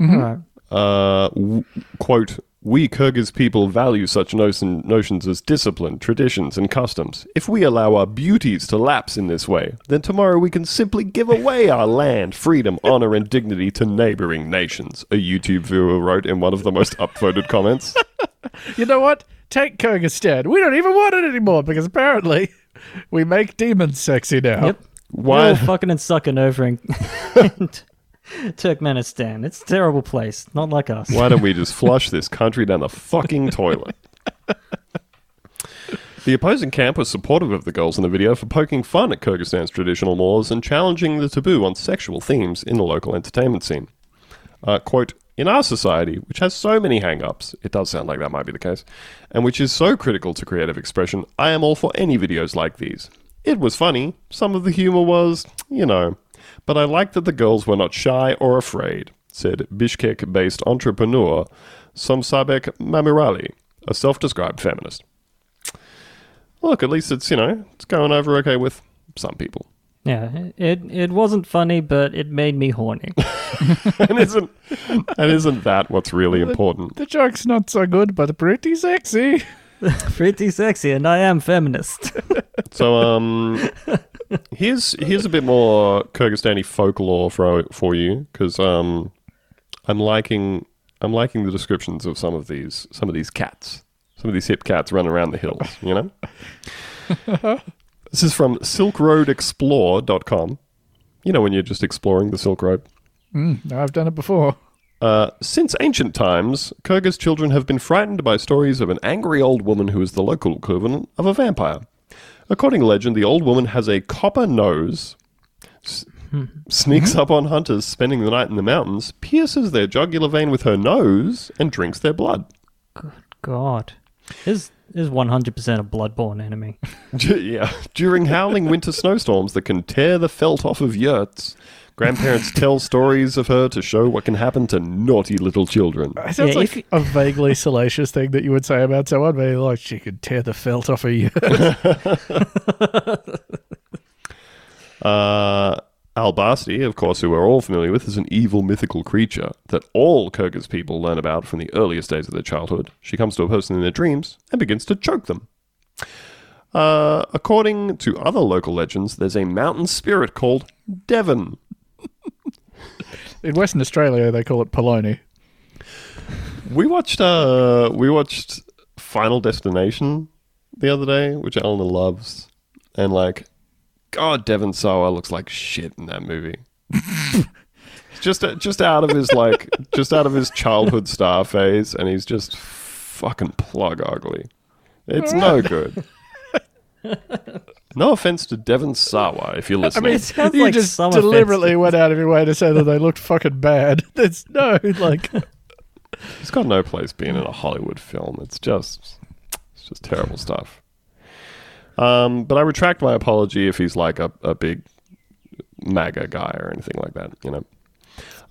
all right. Uh, w- quote, we Kyrgyz people value such notion- notions as discipline, traditions, and customs. If we allow our beauties to lapse in this way, then tomorrow we can simply give away our land, freedom, honor, and dignity to neighboring nations, a YouTube viewer wrote in one of the most upvoted comments. You know what? Take Kyrgyzstan. We don't even want it anymore because apparently we make demons sexy now. Yep. Why- We're all fucking and sucking over in, in Turkmenistan. It's a terrible place. Not like us. Why don't we just flush this country down the fucking toilet? The opposing camp was supportive of the girls in the video for poking fun at Kyrgyzstan's traditional laws and challenging the taboo on sexual themes in the local entertainment scene. Uh, quote, in our society, which has so many hang ups, it does sound like that might be the case, and which is so critical to creative expression, I am all for any videos like these. It was funny, some of the humor was, you know, but I liked that the girls were not shy or afraid, said Bishkek based entrepreneur Somsabek Mamirali, a self described feminist. Look, at least it's, you know, it's going over okay with some people. Yeah, it it wasn't funny, but it made me horny. and isn't and isn't that what's really important? The joke's not so good, but pretty sexy. Pretty sexy, and I am feminist. So um here's here's a bit more Kyrgyzstani folklore for for you because um I'm liking I'm liking the descriptions of some of these some of these cats. Some of these hip cats running around the hills, you know? this is from silkroadexplore.com. You know when you're just exploring the Silk Road. Mm, I've done it before. Uh, since ancient times, Kyrgyz children have been frightened by stories of an angry old woman who is the local equivalent of a vampire. According to legend, the old woman has a copper nose, s- sneaks up on hunters spending the night in the mountains, pierces their jugular vein with her nose, and drinks their blood. Good God, is is one hundred percent a bloodborne enemy. yeah. During howling winter snowstorms that can tear the felt off of yurts, grandparents tell stories of her to show what can happen to naughty little children. It sounds Yeah, like if- a vaguely salacious thing that you would say about someone, but like she could tear the felt off of you. Uh, Al-Basti, of course, who we're all familiar with, is an evil mythical creature that all Kyrgyz people learn about from the earliest days of their childhood. She comes to a person in their dreams and begins to choke them. Uh, according to other local legends, there's a mountain spirit called Devon. In Western Australia, they call it polony. We watched uh, we watched Final Destination the other day, which Eleanor loves, and like, God, Devon Sawa looks like shit in that movie. just just out of his like just out of his childhood star phase, and he's just fucking plug ugly. It's no good. No offense to Devon Sawa if you're listening. I mean, It sounds you like just some deliberately offense. went out of your way to say that they looked fucking bad. There's no, like, He's got no place being in a Hollywood film. It's just, it's just terrible stuff. Um, but I retract my apology if he's like a, a big MAGA guy or anything like that. You know,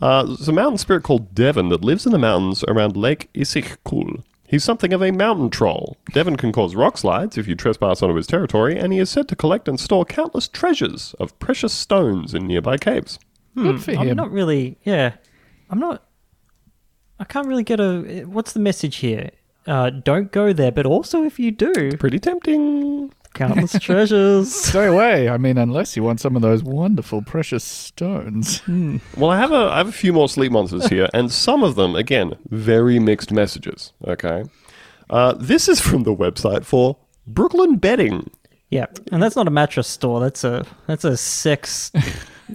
uh, there's a mountain spirit called Devon that lives in the mountains around Lake Issyk-Kul. He's something of a mountain troll. Devon can cause rock slides if you trespass onto his territory, and he is said to collect and store countless treasures of precious stones in nearby caves. good for I'm him. not really. Yeah, I'm not. I can't really get a. What's the message here? Uh, don't go there, but also if you do, Pretty tempting. Countless treasures. Stay away. I mean, unless you want some of those wonderful precious stones. Well, I have a I have a few more sleep monsters here, and some of them, again, very mixed messages. Okay, uh, this is from the website for Brooklyn Bedding. Yeah, and that's not a mattress store. That's a that's a sex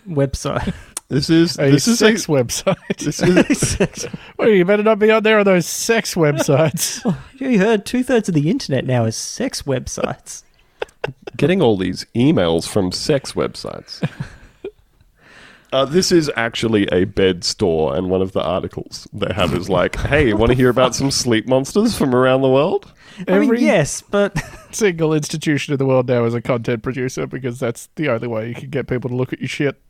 website. This is A this is sex a, website. this is a sex. well, you better not be on there on those sex websites. you heard two thirds of the internet now is sex websites. Getting all these emails from sex websites. Uh, this is actually a bed store, and one of the articles they have is like, "Hey, want to hear about some sleep monsters from around the world?" I mean, Every yes, but single institution in the world now is a content producer because that's the only way you can get people to look at your shit.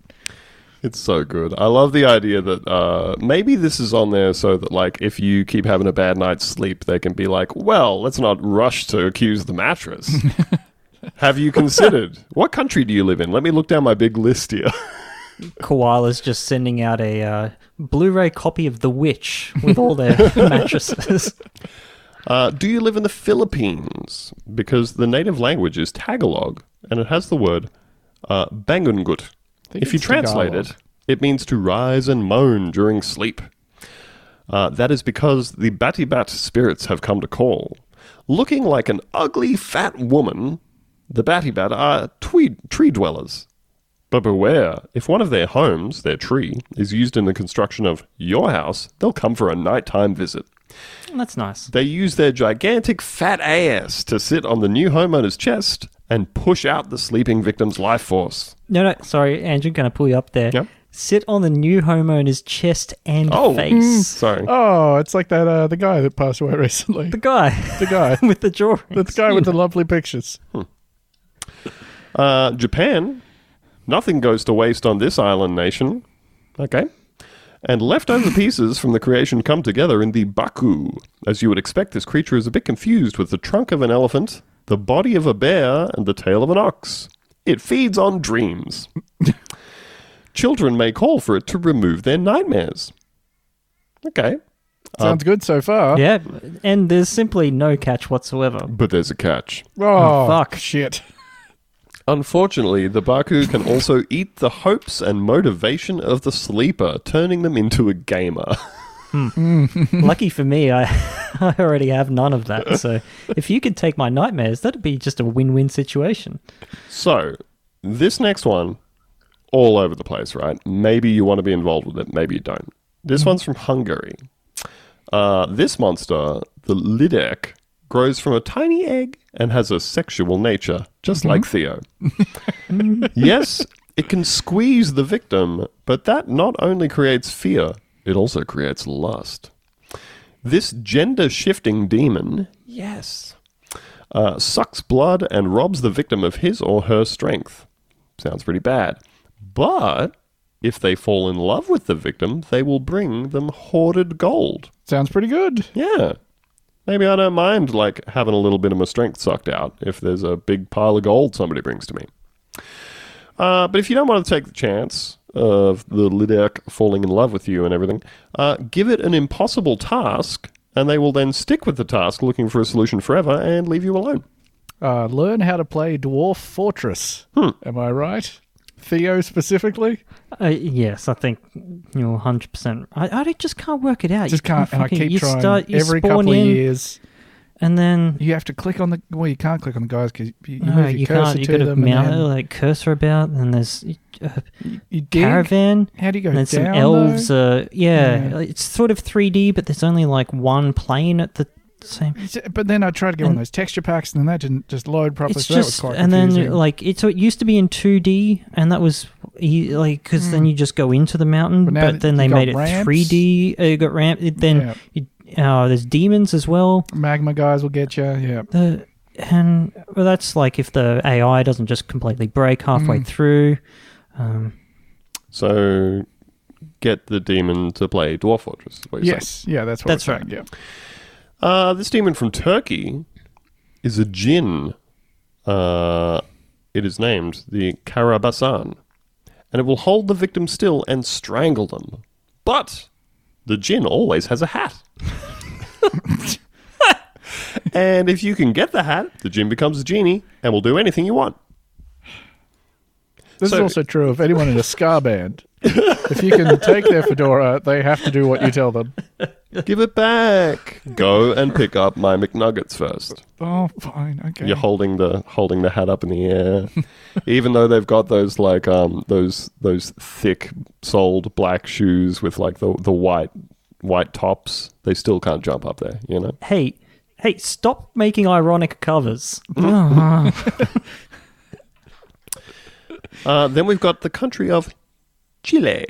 It's so good. I love the idea that uh, maybe this is on there so that, like, if you keep having a bad night's sleep, they can be like, "Well, let's not rush to accuse the mattress." have you considered what country do you live in? Let me look down my big list here. Koala's just sending out a uh, Blu-ray copy of The Witch with all their mattresses. Uh, do you live in the Philippines? Because the native language is Tagalog, and it has the word uh, bangungot. If you translate Tagalog. it, it means to rise and moan during sleep. Uh, that is because the Batibat spirits have come to call. Looking like an ugly fat woman, the Batibat are twee- tree dwellers. But beware, if one of their homes, their tree, is used in the construction of your house, they'll come for a nighttime visit. That's nice. They use their gigantic fat ass to sit on the new homeowner's chest and push out the sleeping victim's life force. No, no, sorry, Andrew, going to pull you up there. Yep. Sit on the new homeowner's chest and Oh, face. Sorry. Oh, it's like that uh, the guy that passed away recently. The guy The guy. with the drawing. the guy with the lovely pictures. Uh, Japan. Nothing goes to waste on this island nation. Okay. And leftover pieces from the creation come together in the Baku. As you would expect, this creature is a bit confused with the trunk of an elephant, the body of a bear, and the tail of an ox. It feeds on dreams. Children may call for it to remove their nightmares. Okay. Sounds good so far. Yeah, and there's simply no catch whatsoever. But there's a catch. Oh, fuck. Shit. Unfortunately, the Baku can also eat the hopes and motivation of the sleeper, turning them into a gamer. Lucky for me, I, I already have none of that. So if you could take my nightmares, that'd be just a win-win situation. So, this next one, all over the place, right? Maybe you want to be involved with it, maybe you don't. This one's from Hungary. Uh, this monster, the Lidek, grows from a tiny egg and has a sexual nature, just like Theo. yes, it can squeeze the victim, but that not only creates fear, it also creates lust. This gender shifting demon, yes, uh, sucks blood and robs the victim of his or her strength. Sounds pretty bad. But if they fall in love with the victim, they will bring them hoarded gold. Sounds pretty good. Yeah. Maybe I don't mind like having a little bit of my strength sucked out if there's a big pile of gold somebody brings to me. Uh, but if you don't want to take the chance of the Lidek falling in love with you and everything, uh, give it an impossible task, and they will then stick with the task, looking for a solution forever, and leave you alone. Uh, learn how to play Dwarf Fortress. Hmm. Am I right? Theo specifically? Uh, yes, I think you're 100%. I, I just can't work it out. Just can't, and I keep trying start- you every couple in, of years. And then You have to click on the. Well, you can't click on the guys because you, you no, move your you cursor can't. You to got to mount like cursor about, and there's uh, you caravan, How do you go and then some elves. though? Uh, yeah, Yeah. it's sort of 3D, but there's only like one plane at the same. But then I tried to get one of those texture packs, and then that didn't just load properly. It's so that was just, quite and then like it. So it used to be in 2D, and that was e- like because then you just go into the mountain. But But, now then they got made it ramps. 3D. Uh, you got ramp. it- Then Yeah. you, uh, there's demons as well. magma guys will get you. Yeah. The and well, that's like if the AI doesn't just completely break halfway Mm. through. Um, So get the demon to play Dwarf Fortress. is what you're saying. Yes. Yeah. That's what. That's we're right. saying, Yeah. Uh, this demon from Turkey is a jinn. Uh, it is named the Karabasan, and it will hold the victim still and strangle them. But the jinn always has a hat. and if you can get the hat, the jinn becomes a genie and will do anything you want. This So- is also true of anyone in a ska band. if you can take their fedora, they have to do what you tell them. Give it back. Go and pick up my McNuggets first. Oh, fine. Okay. You're holding the holding the hat up in the air, even though they've got those like um those those thick soled black shoes with like the the white white tops. They still can't jump up there. You know. hey, hey, stop making ironic covers. Uh, then we've got the country of Chile.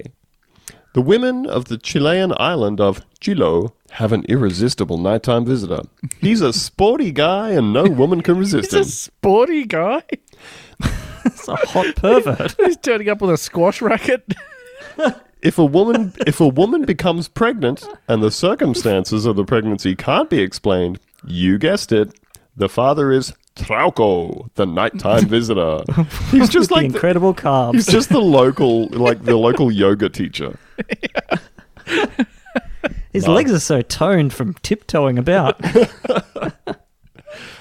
The women of the Chilean island of Chilo have an irresistible nighttime visitor. He's a sporty guy and no woman can resist He's a him. sporty guy. It's a hot pervert. He's turning up with a squash racket. If a woman if a woman becomes pregnant and the circumstances of the pregnancy can't be explained, you guessed it, the father is Trauco, the nighttime visitor. He's just the like the, incredible carbs. he's just the local like the local yoga teacher. His No. legs are so toned from tiptoeing about.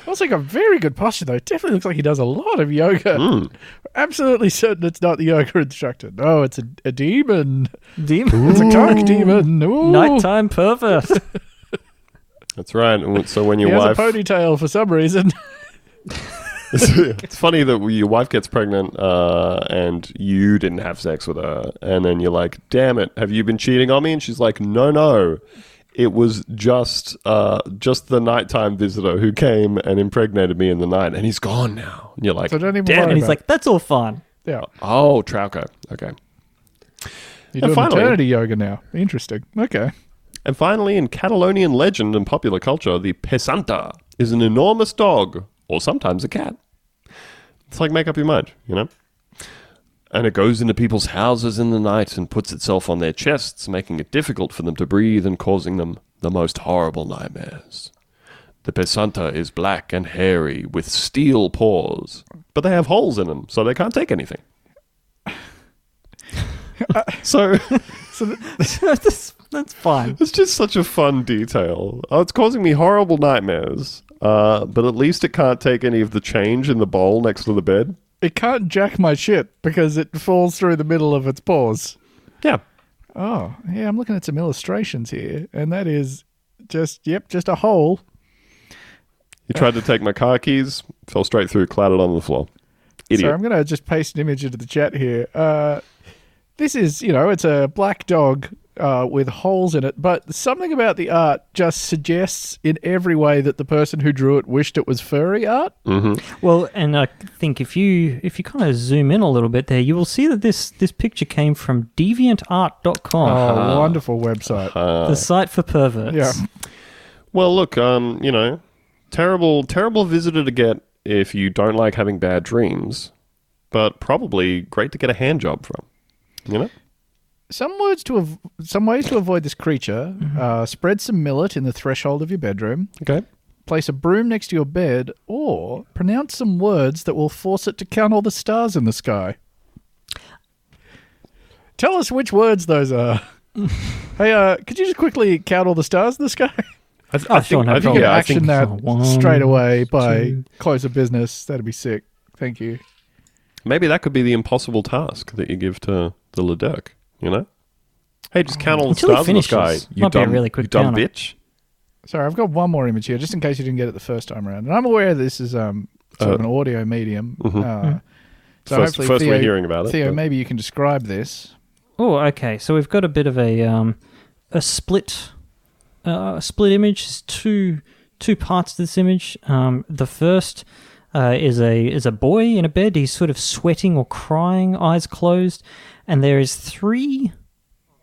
Also got very good posture though. Definitely looks like he does a lot of yoga. Hmm. Absolutely certain it's not the yoga instructor. No, it's a, a demon. Demon. It's a cock demon. Ooh. Nighttime pervert. That's right. So when He your has wife a ponytail for some reason. it's funny that your wife gets pregnant uh, and you didn't have sex with her, and then you're like, "Damn it, have you been cheating on me?" And she's like, "No, no, it was just uh, just the nighttime visitor who came and impregnated me in the night, and he's gone now." And you're like, So don't even "Damn worry and he's about like, that's all fine. yeah. Oh, Trauco. Okay. You're And doing finally- maternity yoga now. Interesting. Okay. And finally, in Catalonian legend and popular culture, the pesanta is an enormous dog, or sometimes a cat. It's like make up your mind, you know? And it goes into people's houses in the night and puts itself on their chests, making it difficult for them to breathe and causing them the most horrible nightmares. The pesanta is black and hairy with steel paws, but they have holes in them, so they can't take anything. so that's, that's fine. It's just such a fun detail. Oh, it's causing me horrible nightmares. Uh, but at least it can't take any of the change in the bowl next to the bed. It can't jack my shit because it falls through the middle of its paws. Yeah. Oh, yeah, I'm looking at some illustrations here, and that is just, yep, just a hole. He tried to take my car keys, fell straight through, clattered on the floor. Idiot. So I'm going to just paste an image into the chat here. Uh, this is, you know, it's a black dog uh, with holes in it, but something about the art just suggests in every way that the person who drew it wished it was furry art. Well, and I think if you if you kind of zoom in a little bit there, you will see that this this picture came from deviantart.com, Oh, wonderful website. the site for perverts. yeah. well, look, um, you know, terrible, terrible visitor to get if you don't like having bad dreams, but probably great to get a hand job from. You know? Some words to av- some ways to avoid this creature. Uh, spread some millet in the threshold of your bedroom. Okay. Place a broom next to your bed, or pronounce some words that will force it to count all the stars in the sky. Tell us which words those are. hey, uh, could you just quickly count all the stars in the sky? I, th- Oh, I sure, think, no I If you think, could yeah, I action think that One, straight away by two. close of business, that'd be sick. Thank you. maybe that could be the impossible task that you give to the Ledurk, you know? Hey, just count all the Until he stars in the sky. finishes. You Might be a dumb, really quick you dumb counter. bitch. Sorry, I've got one more image here, just in case you didn't get it the first time around. And I'm aware this is um sort of Uh, an audio medium. Uh, so Mm-hmm. First, hopefully, first Theo, we're hearing about it. Theo, but- maybe you can describe this. Oh, okay. So we've got a bit of a um, a split uh, a split image. There's two two parts to this image. Um, the first uh, is a is a boy in a bed. He's sort of sweating or crying, eyes closed, and there is three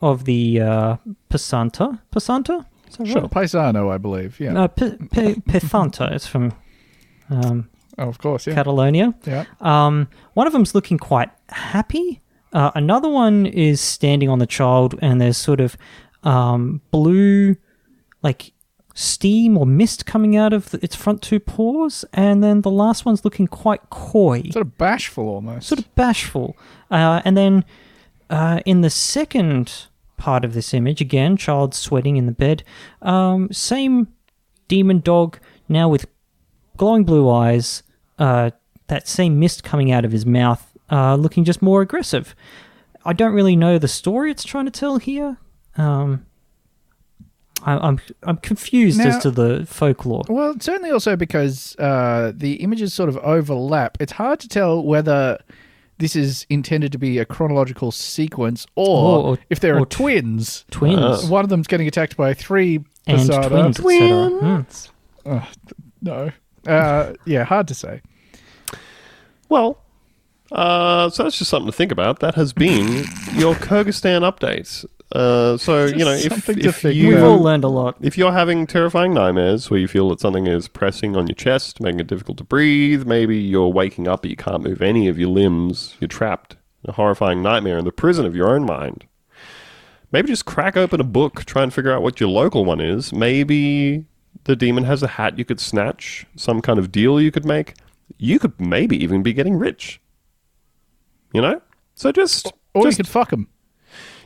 of the uh. Pasanta. Is that right? Paisano, I believe. Yeah. No, P- P- Pethanta. It's from um, Oh, of course. Yeah. Catalonia. yeah. Um, one of them's looking quite happy. Uh, another one is standing on the child, and there's sort of um, blue, like steam or mist coming out of its front two paws. And then the last one's looking quite coy, Sort of bashful almost. sort of bashful. Uh, and then uh, in the second part of this image, again, child sweating in the bed, um, same demon dog now with glowing blue eyes, uh, that same mist coming out of his mouth, uh, looking just more aggressive. I don't really know the story it's trying to tell here. Um, I, I'm I'm confused Now- as to the folklore. Well, certainly also because uh, the images sort of overlap. It's hard to tell whether this is intended to be a chronological sequence or, Or- or- if there or are tw- twins. Twins One of them's getting attacked by three and Posada. twins, etc. Hmm. No. Uh, yeah, hard to say. Well, Uh, so that's just something to think about. That has been your Kyrgyzstan update. Uh, so you know, if, if you, we've all learned a lot. if you're having terrifying nightmares where you feel that something is pressing on your chest, making it difficult to breathe, maybe you're waking up but you can't move any of your limbs, you're trapped in a horrifying nightmare in the prison of your own mind. Maybe just crack open a book, try and figure out what your local one is. Maybe the demon has a hat you could snatch, some kind of deal you could make. You could maybe even be getting rich. You know? So just, Or just you could fuck him.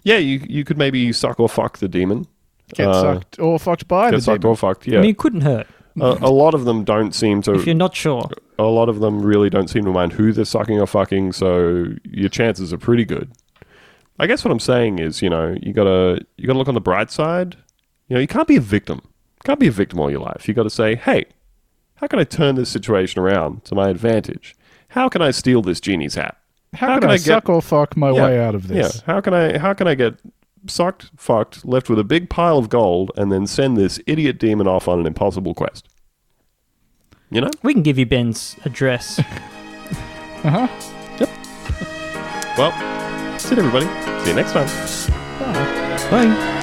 Yeah, you you could maybe suck or fuck the demon. Get Uh, sucked or fucked by the demon. Get sucked demon. or fucked, yeah. I mean, it couldn't hurt a, a lot of them don't seem to. if you're not sure. A lot of them really don't seem to mind who they're sucking or fucking. So your chances are pretty good. I guess what I'm saying is, you know, you gotta you gotta look on the bright side. You know, you can't be a victim. You can't be a victim all your life. You got to say, hey, how can I turn this situation around to my advantage? How can I steal this genie's hat? How, How can, can I, I get- suck or fuck my Yeah, way out of this? Yeah. How can I how can I get sucked, fucked, left with a big pile of gold, and then send this idiot demon off on an impossible quest? You know? We can give you Ben's address. Uh-huh. Yep. well, that's it, everybody. See you next time. Bye. Bye.